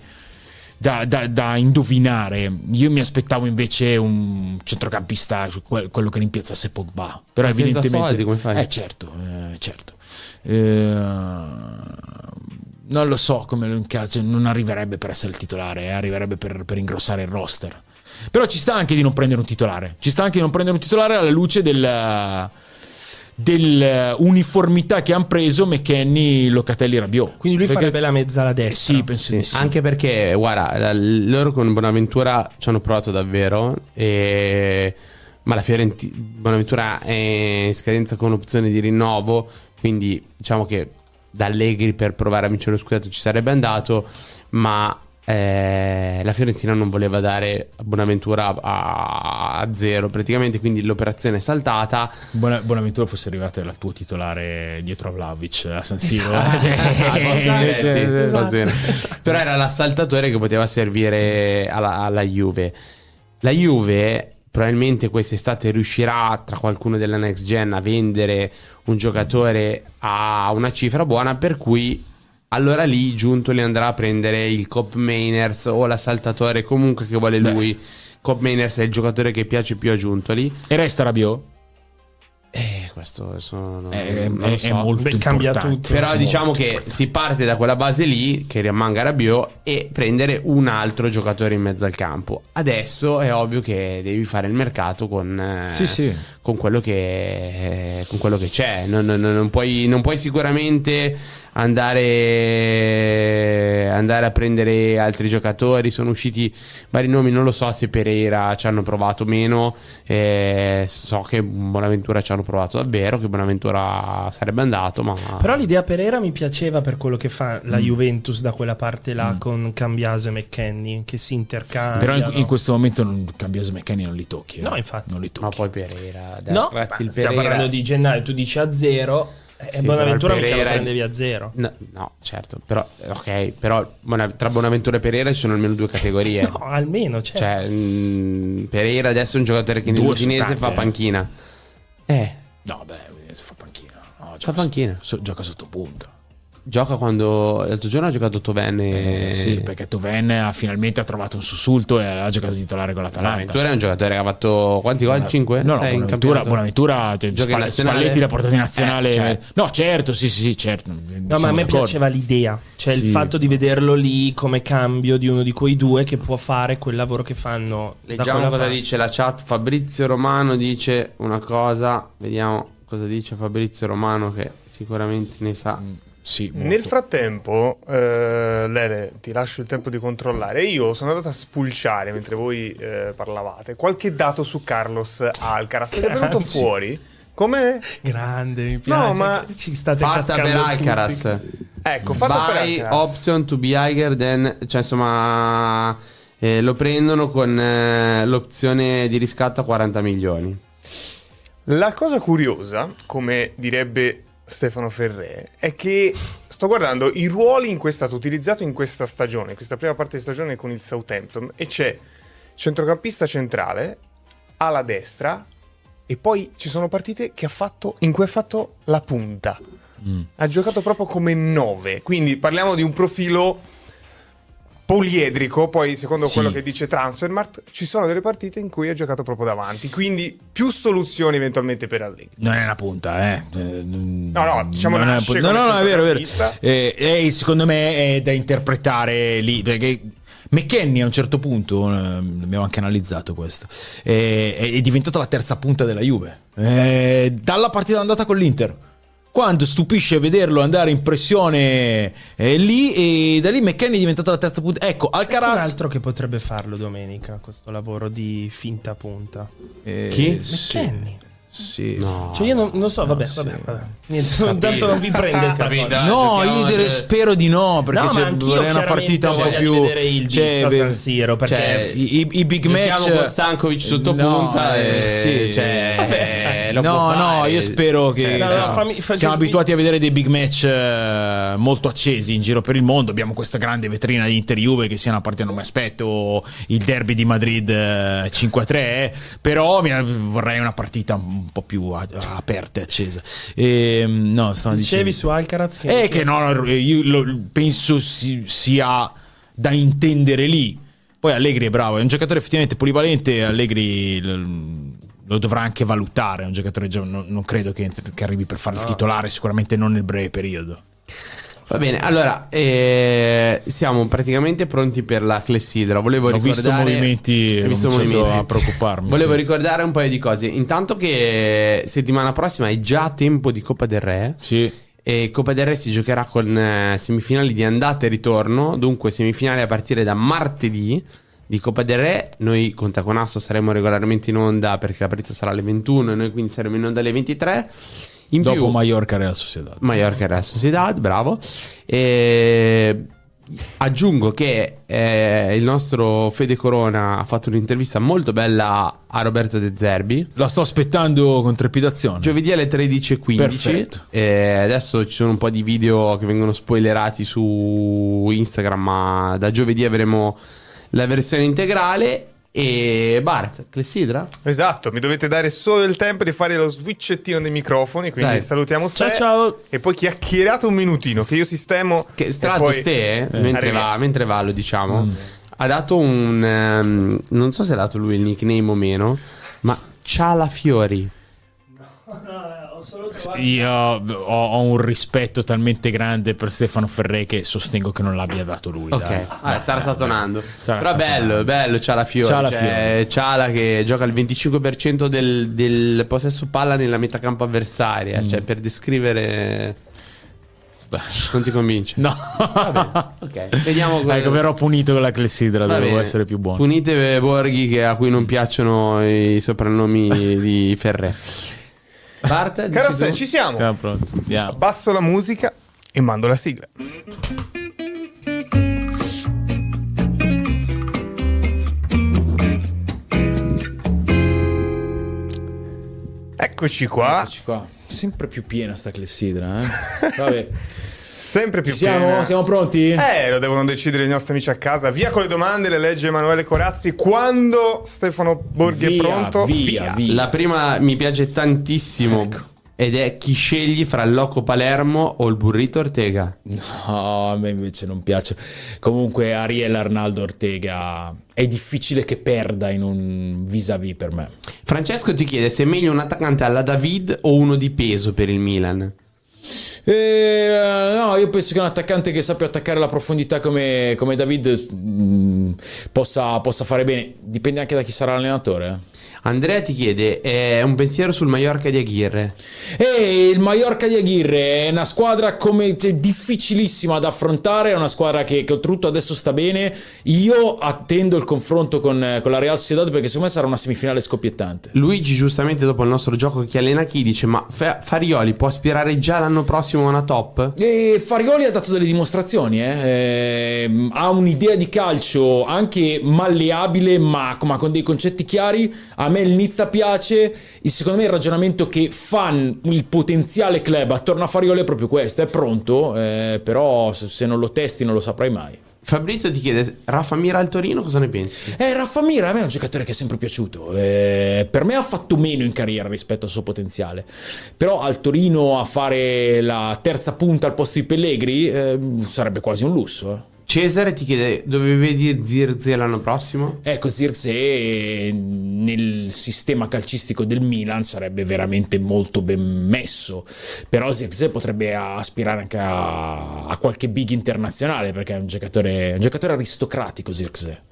da, da- da indovinare. Io mi aspettavo invece un centrocampista, que- quello che rimpiazzasse Pogba. Però senza evidentemente... soldi, come fai? Eh certo, eh, certo. Eh, non lo so come lo incazzo, non arriverebbe per essere il titolare, eh, arriverebbe per, per ingrossare il roster. Però ci sta anche di non prendere un titolare. Ci sta anche di non prendere un titolare alla luce del dell'uniformità che hanno preso McKenny, Locatelli e Rabiot. Quindi lui Perché- farebbe la mezza alla destra. Sì, penso di sì. Anche perché, guarda, loro con Bonaventura ci hanno provato davvero. E... Ma la Fiorentina Bonaventura è in scadenza con opzione di rinnovo. Quindi diciamo che da Allegri per provare a vincere lo scudetto ci sarebbe andato. Ma eh, la Fiorentina non voleva dare Bonaventura a, a zero praticamente. Quindi l'operazione è saltata. Buona- Bonaventura fosse arrivato al tuo titolare dietro a Vlaovic a San Siro. Invece- sì, esatto. va bene. Però era l'assaltatore che poteva servire alla, alla Juve. La Juve probabilmente quest'estate riuscirà tra qualcuno della next gen a vendere un giocatore a una cifra buona per cui allora lì Giuntoli andrà a prendere il Cop Mainers o l'assaltatore comunque che vuole lui. Cop Mainers è il giocatore che piace più a Giuntoli. E resta Rabiot? Eh, questo adesso non, È, non è- lo è so. molto Beh, cambia importante. tutto. Però Molto. diciamo che si parte da quella base lì, che rimanga Rabiot, e prendere un altro giocatore in mezzo al campo. Adesso è ovvio che devi fare il mercato con, eh, Sì, sì. con, quello, che, con quello che c'è. Non, non- non puoi, non puoi sicuramente andare, andare a prendere altri giocatori. Sono usciti vari nomi, non lo so se Pereira ci hanno provato o meno. Eh, so che Bonaventura ci hanno provato davvero, che Bonaventura sarebbe andato, ma... Però l'idea Pereira mi piaceva per quello che fa la Juventus da quella parte là con Cambiaso e McKenny che si intercambiano. Però in, in questo momento non, Cambiaso Meccani non li tocchi. eh. No, infatti. Non li tocchi. Ma poi Pereira, dai, No, ragazzi, il ma stiamo Pereira... parlando di gennaio, tu dici a zero e Sì, Bonaventura mica lo Pereira- prendevi a zero. No, no, certo, però ok, però tra Bonaventura e Pereira ci sono almeno due categorie. No, almeno, certo. Cioè, mh, Pereira adesso è un giocatore che nell'Udinese fa eh. panchina. Eh, No, beh, Udinese fa panchina. No, fa panchina. so- gioca sotto punta. Gioca quando l'altro giorno ha giocato Tovenne. Eh, sì, perché Toven ha finalmente ha trovato un sussulto e ha giocato titolare con l'Atalanta. Bonaventura è un giocatore che ha fatto quanti gol? 5? No, no, Bonaventura, Bonaventura cioè, Gioca in Spall-? Spalletti da portata in nazionale. Eh, cioè. No, certo, sì, sì, certo. No, ma a me piaceva l'idea, cioè il Sì. fatto di vederlo lì come cambio di uno di quei due che può fare quel lavoro che fanno. Leggiamo cosa parte. dice la chat. Fabrizio Romano dice una cosa. Vediamo cosa dice Fabrizio Romano che sicuramente ne sa. Sì, molto. Nel frattempo, eh, Lele, ti lascio il tempo di controllare. Io sono andato a spulciare mentre voi eh, parlavate qualche dato su Carlos Alcaraz ed è venuto fuori Come? Grande, mi piace. No, ma- ci state Fatta per tutti. Alcaraz. Ecco, fatto per Buy Alcaraz. option to be higher than... Cioè, insomma, eh, lo prendono con eh, l'opzione di riscatto a 40 milioni. La cosa curiosa, come direbbe Stefano Ferré, è che sto guardando i ruoli in cui è stato utilizzato in questa stagione, in questa prima parte di stagione con il Southampton, e c'è centrocampista centrale, alla destra, e poi ci sono partite che ha fatto, in cui ha fatto la punta. Ha giocato proprio come 9, quindi parliamo di un profilo poliedrico, poi secondo Sì. quello che dice Transfermarkt, ci sono delle partite in cui ha giocato proprio davanti, quindi più soluzioni eventualmente per Allegri. Non è una punta, eh. No, no, diciamo non è una nasce punta. No, no, no, è vero, è vero. Eh, eh, secondo me è da interpretare lì, perché McKenny a un certo punto, eh, abbiamo anche analizzato questo, eh, è, è diventato la terza punta della Juve. Eh, dalla partita andata con l'Inter. Quando stupisce vederlo andare in pressione eh, lì e da lì McKenny è diventato la terza punta. Ecco, Alcaraz altro che potrebbe farlo domenica, questo lavoro di finta punta. eh, Chi? McKenny. sì. No. Cioè io non, non so, vabbè, vabbè, vabbè. Niente, tanto non vi prende sta cosa. No, Giochiamo io de- spero di no, perché No, anch'io vorrei una partita un po' più... vedere il cioè, beh, San Siro, perché cioè, i, i- i big match... Con Stankovic sotto No, punta eh, e- sì, cioè, lo può no, no, io spero che... Cioè, No, no, cioè, fammi- fa- siamo mi- abituati a vedere dei big match eh, molto accesi in giro per il mondo. Abbiamo questa grande vetrina di Inter-Juve che sia una partita non mi aspetto, il derby di Madrid eh, 5-3, però mi- vorrei una partita un po' più a- aperta e accesa. E, no, stavo dicevi dicendo... su Alcaraz che Eh, che no, io lo- penso si- sia da intendere lì. Poi Allegri è bravo, è un giocatore effettivamente polivalente. Allegri lo, dovrà anche valutare. È un giocatore gio- non, non credo che, che arrivi per fare il titolare, sicuramente non nel breve periodo. Va bene, allora eh, siamo praticamente pronti per la clessidra. Volevo Ho visto ricordare movimenti, Hai ho visto movimenti? a preoccuparmi. Volevo sì. ricordare un paio di cose. Intanto che settimana prossima è già tempo di Coppa del Re. Sì. E Coppa del Re si giocherà con eh, semifinali di andata e ritorno. Dunque, semifinali a partire da martedì di Coppa del Re. Noi con Taconasso saremo regolarmente in onda perché la partita sarà alle 21 e noi quindi saremo in onda alle 23. In Dopo più, Mallorca Real Sociedad. Mallorca Real Sociedad, bravo. E aggiungo che eh, il nostro Fede Corona ha fatto un'intervista molto bella a Roberto De Zerbi. La sto aspettando con trepidazione. Giovedì alle 13.15. Perfetto. E adesso ci sono un po' di video che vengono spoilerati su Instagram, ma da giovedì avremo la versione integrale. E Bart, Clessidra? Esatto, mi dovete dare solo il tempo di fare lo switchettino dei microfoni, quindi Dai. salutiamo Ste. Ciao ciao. E poi chiacchierate un minutino, che io sistemo... Che tra l'altro poi- Ste, eh, mentre, va, mentre va, lo diciamo, ha dato un... ehm, non so se ha dato lui il nickname o meno, ma Ciala Fiori. Io ho, ho un rispetto talmente grande per Stefano Ferré che sostengo che non l'abbia dato lui. Ok, dai. ah, starà statonando. Sarà Però bello, bello Ciala Fiori. Ciala cioè, Ciala che gioca il 25% del, del possesso palla nella metacampo avversaria. Cioè, per descrivere... Non ti convince? No, Ok, vediamo come... ecco, verrò punito con la clessidra. Va bene. essere più buono. Punite Borghi che- a cui non piacciono i soprannomi di Ferré. Bart, Caro Ste, ci siamo. Siamo pronti. Andiamo. Abbasso la musica e mando la sigla. Eccoci qua, Eccoci qua. Sempre più piena sta clessidra, eh? Vabbè. Sempre più siamo? piena. Siamo pronti? Eh, lo devono decidere i nostri amici a casa. Via con le domande, le legge Emanuele Corazzi. Quando Stefano Borghi è Via, pronto, via, via. La prima mi piace tantissimo. Ecco. Ed è chi scegli fra il Loco Palermo o il Burrito Ortega. No, a me invece non piace. Comunque Ariel Arnaldo Ortega è difficile che perda in un vis-à-vis per me. Francesco ti chiede se è meglio un attaccante alla David o uno di peso per il Milan. Eh, no, io penso che un attaccante che sappia attaccare la profondità come, come David mm, possa, possa fare bene. Dipende anche da chi sarà l'allenatore. Andrea ti chiede eh, un pensiero sul Mallorca di Aguirre. E il Mallorca di Aguirre è una squadra come, cioè, difficilissima da affrontare, è una squadra che, che oltretutto adesso sta bene. Io attendo il confronto con, con la Real Sociedad perché secondo me sarà una semifinale scoppiettante. Luigi giustamente dopo il nostro gioco chi allena chi dice ma Fa- Farioli può aspirare già l'anno prossimo a una top? E Farioli ha dato delle dimostrazioni, eh. Eh, ha un'idea di calcio anche malleabile ma, ma con dei concetti chiari. A me il Nizza piace, secondo me il ragionamento che fa il potenziale club attorno a Farioli è proprio questo, è pronto, eh, però se, se non lo testi non lo saprai mai. Fabrizio ti chiede Raffa Mira al Torino cosa ne pensi? Eh, Raffa Mira a me è un giocatore che è sempre piaciuto. Eh, per me ha fatto meno in carriera rispetto al suo potenziale. Però al Torino a fare la terza punta al posto di Pellegri eh, sarebbe quasi un lusso. Cesare ti chiede dove vedi Zirze l'anno prossimo? Ecco, Zirze nel sistema calcistico del Milan sarebbe veramente molto ben messo, però Zirze potrebbe aspirare anche a, a qualche big internazionale perché è un giocatore, un giocatore aristocratico Zirze.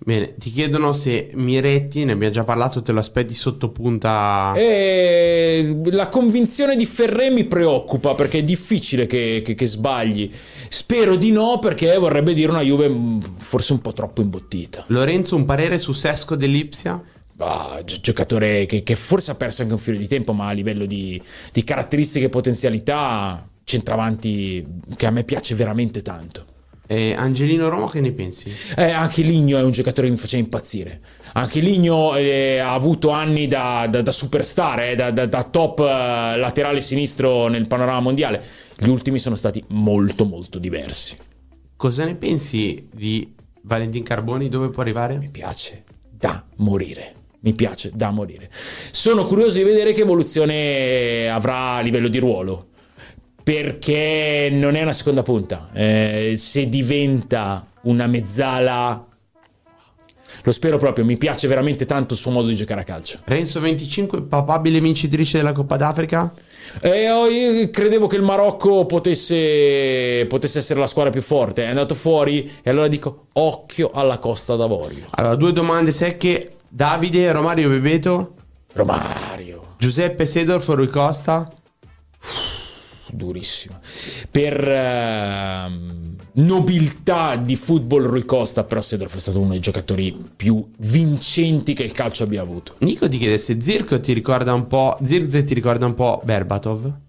Bene, ti chiedono se Miretti, ne abbiamo già parlato, te lo aspetti sotto punta? Eh, la convinzione di Ferré mi preoccupa perché è difficile che, che, che, sbagli. Spero di no perché vorrebbe dire una Juve mm, forse un po' troppo imbottita. Lorenzo, un parere su Sesco dell'Ipsia? Ah, gi- giocatore che, che, forse ha perso anche un filo di tempo, ma a livello di, di caratteristiche e potenzialità, centravanti che a me piace veramente tanto. Eh, Angelino Roma, che ne pensi? Eh, anche Ligno è un giocatore che mi faceva impazzire. Anche Ligno eh, ha avuto anni da, da, da superstar, eh, da, da, top eh, laterale sinistro nel panorama mondiale. Gli ultimi sono stati molto, molto diversi. Cosa ne pensi di Valentin Carboni? Dove può arrivare? Mi piace da morire. Mi piace da morire. Sono curioso di vedere che evoluzione avrà a livello di ruolo perché non è una seconda punta. Eh, se diventa una mezzala lo spero proprio, mi piace veramente tanto il suo modo di giocare a calcio. Renzo 25, papabile vincitrice della Coppa d'Africa? Eh, io credevo che il Marocco potesse, potesse, essere la squadra più forte, è andato fuori e allora dico occhio alla Costa d'Avorio. Allora, due domande secche. Davide, Romario Bebeto? Romario. Giuseppe Sedorf, Rui Costa? Durissima. Per uh, nobiltà di football Rui Costa, però Sedorf è stato uno dei giocatori più vincenti che il calcio abbia avuto. Nico ti chiede se Zirko ti ricorda un po', Zirze ti ricorda un po' Berbatov?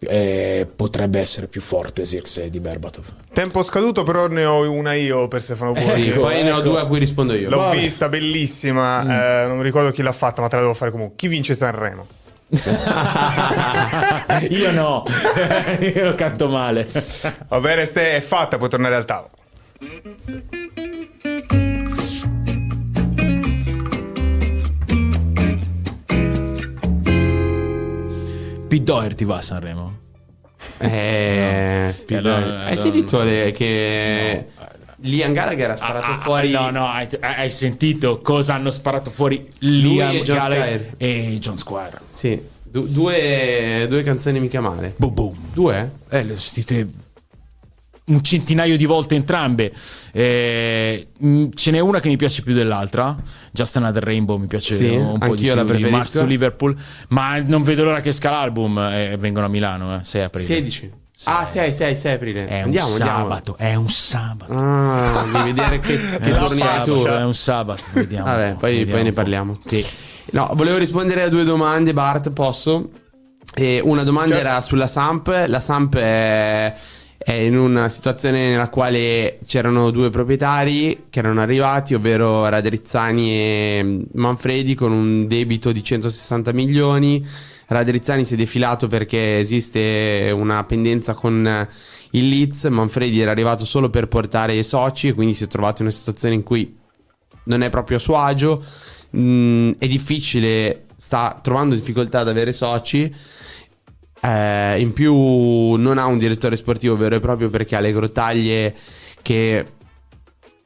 Eh, potrebbe essere più forte Zirkse di Berbatov. Tempo scaduto, però ne ho una io per Stefano Buoni. Sì, poi ecco. ne ho due a cui rispondo io. L'ho Vabbè. vista, bellissima. Mm. Eh, non mi ricordo chi l'ha fatta, ma te la devo fare comunque. Chi vince Sanremo? Io no, io canto male. Va bene, Ste è fatta, puoi tornare al tavolo. Pete Doherty va a Sanremo? Eh, no. Pete Doherty. Hai sentito le, che... No Liam Gallagher ha sparato ah, ah fuori. No, no, hai, hai, sentito cosa hanno sparato fuori Liam e Gallagher e John Squire? Sì, du- due, due, canzoni mica male. Boom, boom. Due? Eh, le ho sentite un centinaio di volte entrambe. Eh, ce n'è una che mi piace più dell'altra. Just Another Rainbow mi piace sì, un po' di più la preferisco. Marzo Liverpool. Ma non vedo l'ora che esca l'album eh, vengono a Milano, eh, 6 aprile. 16. Ah, 6, 6, 6 aprile. È andiamo, un sabato, andiamo. è un sabato. Ah, devi vedere che, che è, un sabato, è un sabato, vediamo. Vabbè, poi, vediamo poi ne parliamo. Sì. No, volevo rispondere a due domande, Bart, posso? E una domanda certo. era sulla Samp. La Samp è, è, in una situazione nella quale c'erano due proprietari che erano arrivati, ovvero Radrizzani e Manfredi, con un debito di 160 milioni Radrizzani si è defilato perché esiste una pendenza con il Leeds, Manfredi era arrivato solo per portare i soci quindi si è trovato in una situazione in cui non è proprio a suo agio, mm, è difficile, sta trovando difficoltà ad avere soci. Eh, in più non ha un direttore sportivo vero e proprio perché ha le grottaglie che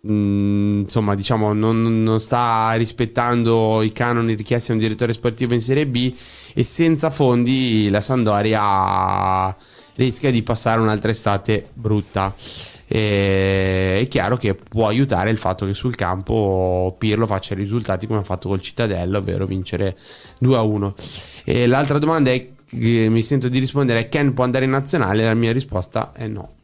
Mm, insomma, diciamo, non, non, sta rispettando i canoni richiesti a un direttore sportivo in Serie B e senza fondi la Sandoria rischia di passare un'altra estate brutta. E è chiaro che può aiutare il fatto che sul campo Pirlo faccia risultati come ha fatto col Cittadella, ovvero vincere 2 a 1. E l'altra domanda è, che mi sento di rispondere è Ken può andare in nazionale? La mia risposta è no.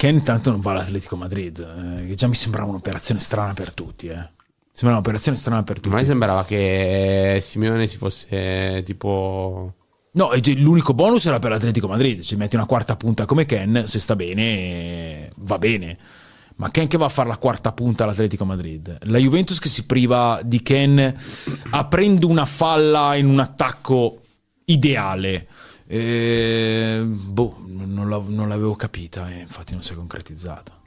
Ken intanto non va all'Atletico Madrid, eh, che già mi sembrava un'operazione strana per tutti. Eh. Sembra un'operazione strana per tutti. A me sembrava che Simeone si fosse tipo... No, l'unico bonus era per l'Atletico Madrid. Ci metti una quarta punta come Ken, se sta bene, va bene. Ma Ken che va a fare la quarta punta all'Atletico Madrid? La Juventus che si priva di Ken aprendo una falla in un attacco ideale. Eh, boh, non l'avevo capita e infatti non si è concretizzata.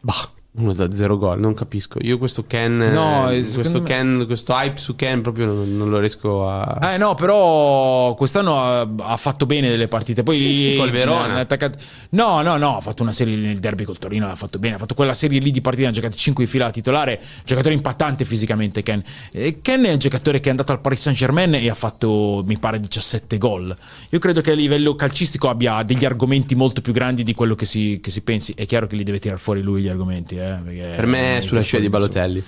Bah, uno da zero gol, non capisco. Io questo Ken, No, eh, questo, me- Ken questo hype su Ken proprio non, non lo riesco a... Eh no, però quest'anno ha, ha fatto bene delle partite. Poi Sì, sì, col Verona. attaccato- No, no, no, ha fatto una serie nel derby col Torino, ha fatto bene, ha fatto quella serie lì di partite, ha giocato 5 in fila titolare, giocatore impattante fisicamente Ken. E Ken è un giocatore che è andato al Paris Saint-Germain e ha fatto, mi pare, 17 gol. Io credo che a livello calcistico abbia degli argomenti molto più grandi di quello che si, che si pensi. È chiaro che li deve tirare fuori lui gli argomenti, eh, perché Per me è sulla scia di Balotelli.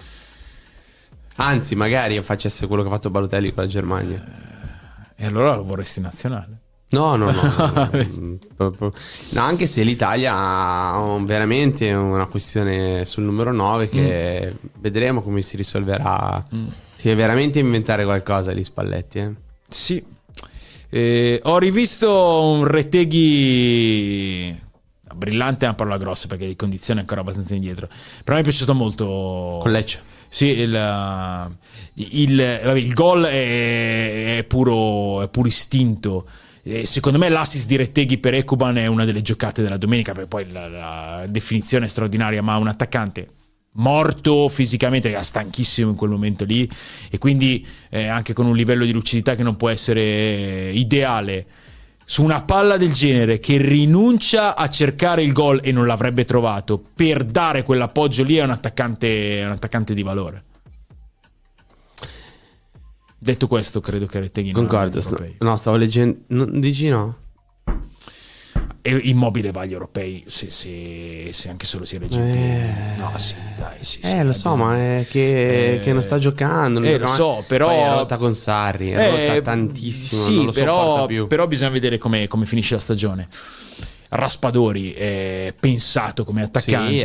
Anzi, magari facesse quello che ha fatto Balotelli con la Germania. nessuno. E allora lo vorresti nazionale. No, no, no. no, no. Anche se l'Italia ha un- veramente una questione sul numero 9 che vedremo come si risolverà. Si deve veramente inventare qualcosa gli Spalletti. Eh. Sì. Eh, ho rivisto un Reteghi brillante è una parola grossa perché di condizione è ancora abbastanza indietro. Però mi è piaciuto molto. Con Lecce. Sì, il, il, vabbè, il gol è, è puro, è puro istinto. Secondo me l'assist di Retteghi per Ekuban è una delle giocate della domenica, perché poi la, la definizione è straordinaria, ma un attaccante morto fisicamente, era stanchissimo in quel momento lì, e quindi eh, anche con un livello di lucidità che non può essere ideale, su una palla del genere che rinuncia a cercare il gol e non l'avrebbe trovato per dare quell'appoggio lì è un attaccante, un attaccante di valore. Detto questo, credo che Retteghi non Concordo. no, stavo leggendo. non- dici no? Immobile va agli europei se, se- se anche solo si regge in piedi. No, sì, dai, sì, sì, Eh, lo dai, so, ma è che, Eh, che non sta giocando. non eh, lo so, però- Poi è rotta con Sarri. È Eh, rotta tantissimo. Sì, lo però, però bisogna vedere come, come finisce la stagione. Raspadori è pensato come attaccante. Sì, lo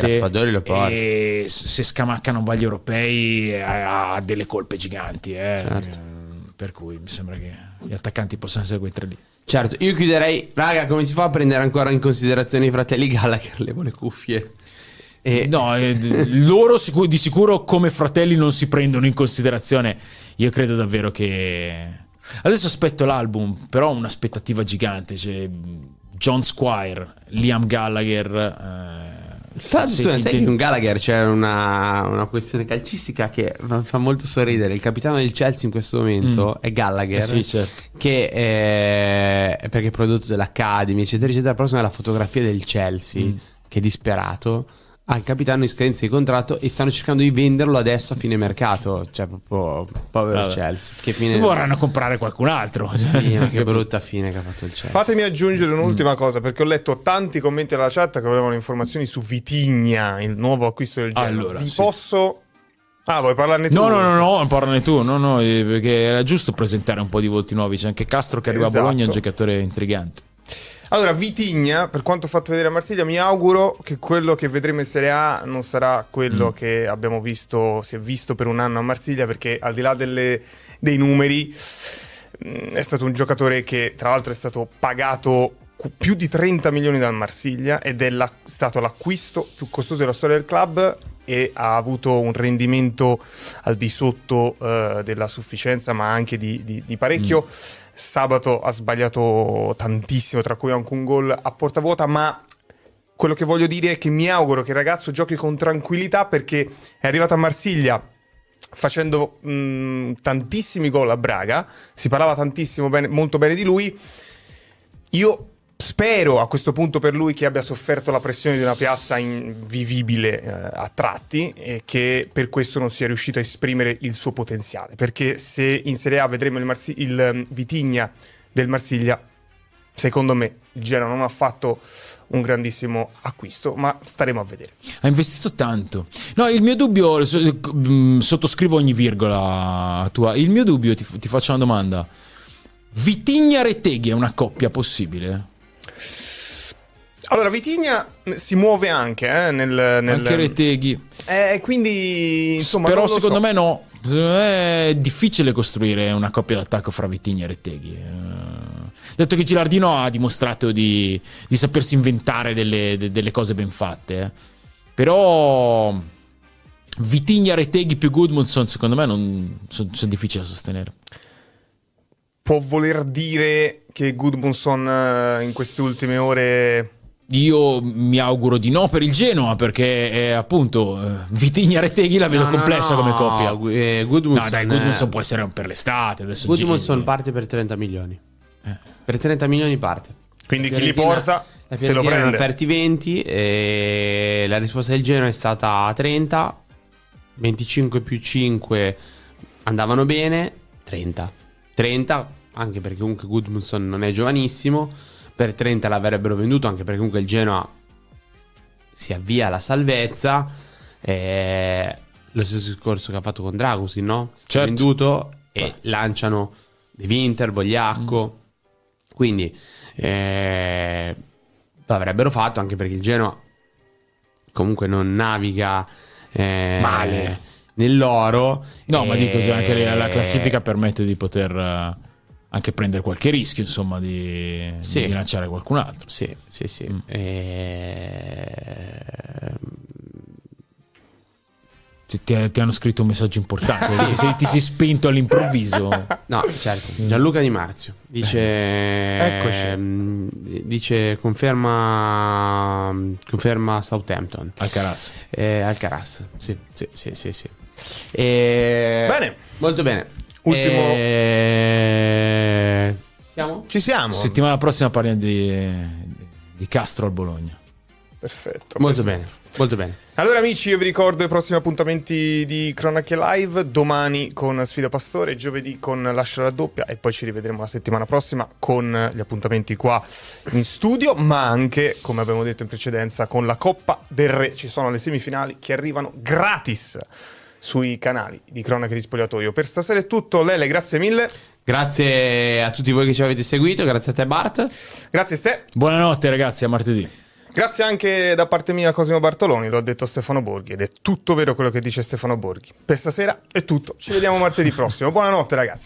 se Scamacca non va agli europei ha, ha delle colpe giganti. eh. Certo. Eh, Per cui mi sembra che gli attaccanti possano essere quei tre lì. Certo, io chiuderei, raga, come si fa a prendere ancora in considerazione i fratelli Gallagher? Levo le cuffie. E No, eh, loro sicu- di sicuro come fratelli non si prendono in considerazione. Io credo davvero che... Adesso aspetto l'album, però ho un'aspettativa gigante. C'è John Squire, Liam Gallagher... eh, Tra l'altro, sai che con Gallagher c'è una, una questione calcistica che fa, molto sorridere. Il capitano del Chelsea in questo momento è Gallagher. Eh sì, certo. Che è, è perché è prodotto dall'Academy, eccetera, eccetera. La prossima è la fotografia del Chelsea, Mm. che è disperato. Ha il capitano in scadenza di contratto e stanno cercando di venderlo adesso a fine mercato. Cioè, proprio povero Vabbè. Chelsea. Che fine. Vorranno comprare qualcun altro. Sì, ma che brutta fine che ha fatto il Chelsea. Fatemi aggiungere Mm. un'ultima cosa, perché ho letto tanti commenti alla chat che volevano informazioni su Vitigna, il nuovo acquisto del Genoa. Allora, Vi sì. posso... Ah, vuoi parlarne tu? No, no, no, no, parlane tu. No, no, eh, perché era giusto presentare un po' di volti nuovi. C'è anche Castro che arriva Esatto. a Bologna, è un giocatore intrigante. Allora, Vitigna, per quanto ho fatto vedere a Marsiglia, mi auguro che quello che vedremo in Serie A non sarà quello Mm. che abbiamo visto, si è visto per un anno a Marsiglia, perché al di là delle- dei numeri, mh, è stato un giocatore che tra l'altro è stato pagato più di 30 milioni dal Marsiglia ed è la- stato l'acquisto più costoso della storia del club e ha avuto un rendimento al di sotto eh, della sufficienza, ma anche di, di- di parecchio. Sabato ha sbagliato tantissimo, tra cui anche un gol a porta vuota, ma quello che voglio dire è che mi auguro che il ragazzo giochi con tranquillità perché è arrivato a Marsiglia facendo mh, tantissimi gol a Braga, si parlava tantissimo bene- molto bene di lui. Io spero a questo punto per lui che abbia sofferto la pressione di una piazza invivibile eh, a tratti e che per questo non sia riuscito a esprimere il suo potenziale. Perché se in Serie A vedremo il, Marsi- il ehm, Vitigna del Marsiglia, secondo me il Genoa non ha fatto un grandissimo acquisto, ma staremo a vedere. Ha investito tanto. No, il mio dubbio, mh, sottoscrivo ogni virgola tua. Il mio dubbio, ti, ti faccio una domanda. Vitigna-Reteghi è una coppia possibile? Allora, Vitigna si muove anche eh, nel, nel... Anche Reteghi. Eh, quindi, insomma, Però secondo so. me no. È difficile costruire una coppia d'attacco fra Vitigna e Reteghi. Eh, Detto che Gilardino ha dimostrato di, di sapersi inventare delle, de- delle cose ben fatte. eh. Però Vitigna, Reteghi più Goodmanson secondo me non sono difficili da sostenere. può voler dire che Gudmundsson eh, in queste ultime ore Io mi auguro di no per il Genoa perché eh, appunto eh, Vitigna Reteghi la vedo No, no, complessa no, come coppia. Eh, Goodmanson, No, dai, eh, Goodmanson può essere per l'estate. Adesso Goodmanson parte per 30 milioni. Per 30 milioni parte. Quindi La chi li porta la se lo prende. offerti 20 e la risposta del Genoa è stata 30, 25 più 5 andavano bene, 30. 30 anche perché comunque Goodmanson non è giovanissimo, per 30 l'avrebbero venduto anche perché comunque il Genoa si avvia alla salvezza. eh, lo stesso discorso che ha fatto con Dragusin, no? Certo. venduto e lanciano De Winter, Vogliacco. Quindi eh, lo avrebbero fatto anche perché il Genoa comunque non naviga eh, Male. nell'oro. No, ma dico già anche Eh, la classifica permette di poter eh, anche prendere qualche rischio, insomma, di, Sì. di lanciare qualcun altro. Sì, sì, sì. Mm. Eh, Ti, ti- hanno scritto un messaggio importante, perché se ti sei spento all'improvviso. No, certo. Gianluca Di Marzio dice, Eccoci. ehm, dice conferma, conferma Southampton. Alcaraz. Eh, Alcaraz, sì, sì, sì, sì. sì. E- Bene. Molto bene. Ultimo- Eh, Siamo? Ci siamo. Settimana prossima parliamo di, di Castro al Bologna. Perfetto. Molto perfetto. bene, molto bene. Allora amici, io vi ricordo i prossimi appuntamenti di Cronache Live, domani con Sfida Pastore, giovedì con Lascia la doppia e poi ci rivedremo la settimana prossima con gli appuntamenti qua in studio, ma anche, come abbiamo detto in precedenza, con la Coppa del Re. Ci sono le semifinali che arrivano gratis sui canali di Cronache di Spogliatoio. Per stasera è tutto, Lele, grazie mille. Grazie a tutti voi che ci avete seguito, grazie a te Bart. Grazie Ste. Buonanotte ragazzi, a martedì. Grazie anche da parte mia a Cosimo Bartoloni, lo ha detto Stefano Borghi ed è tutto vero quello che dice Stefano Borghi. Per stasera è tutto, ci vediamo martedì prossimo. Buonanotte ragazzi.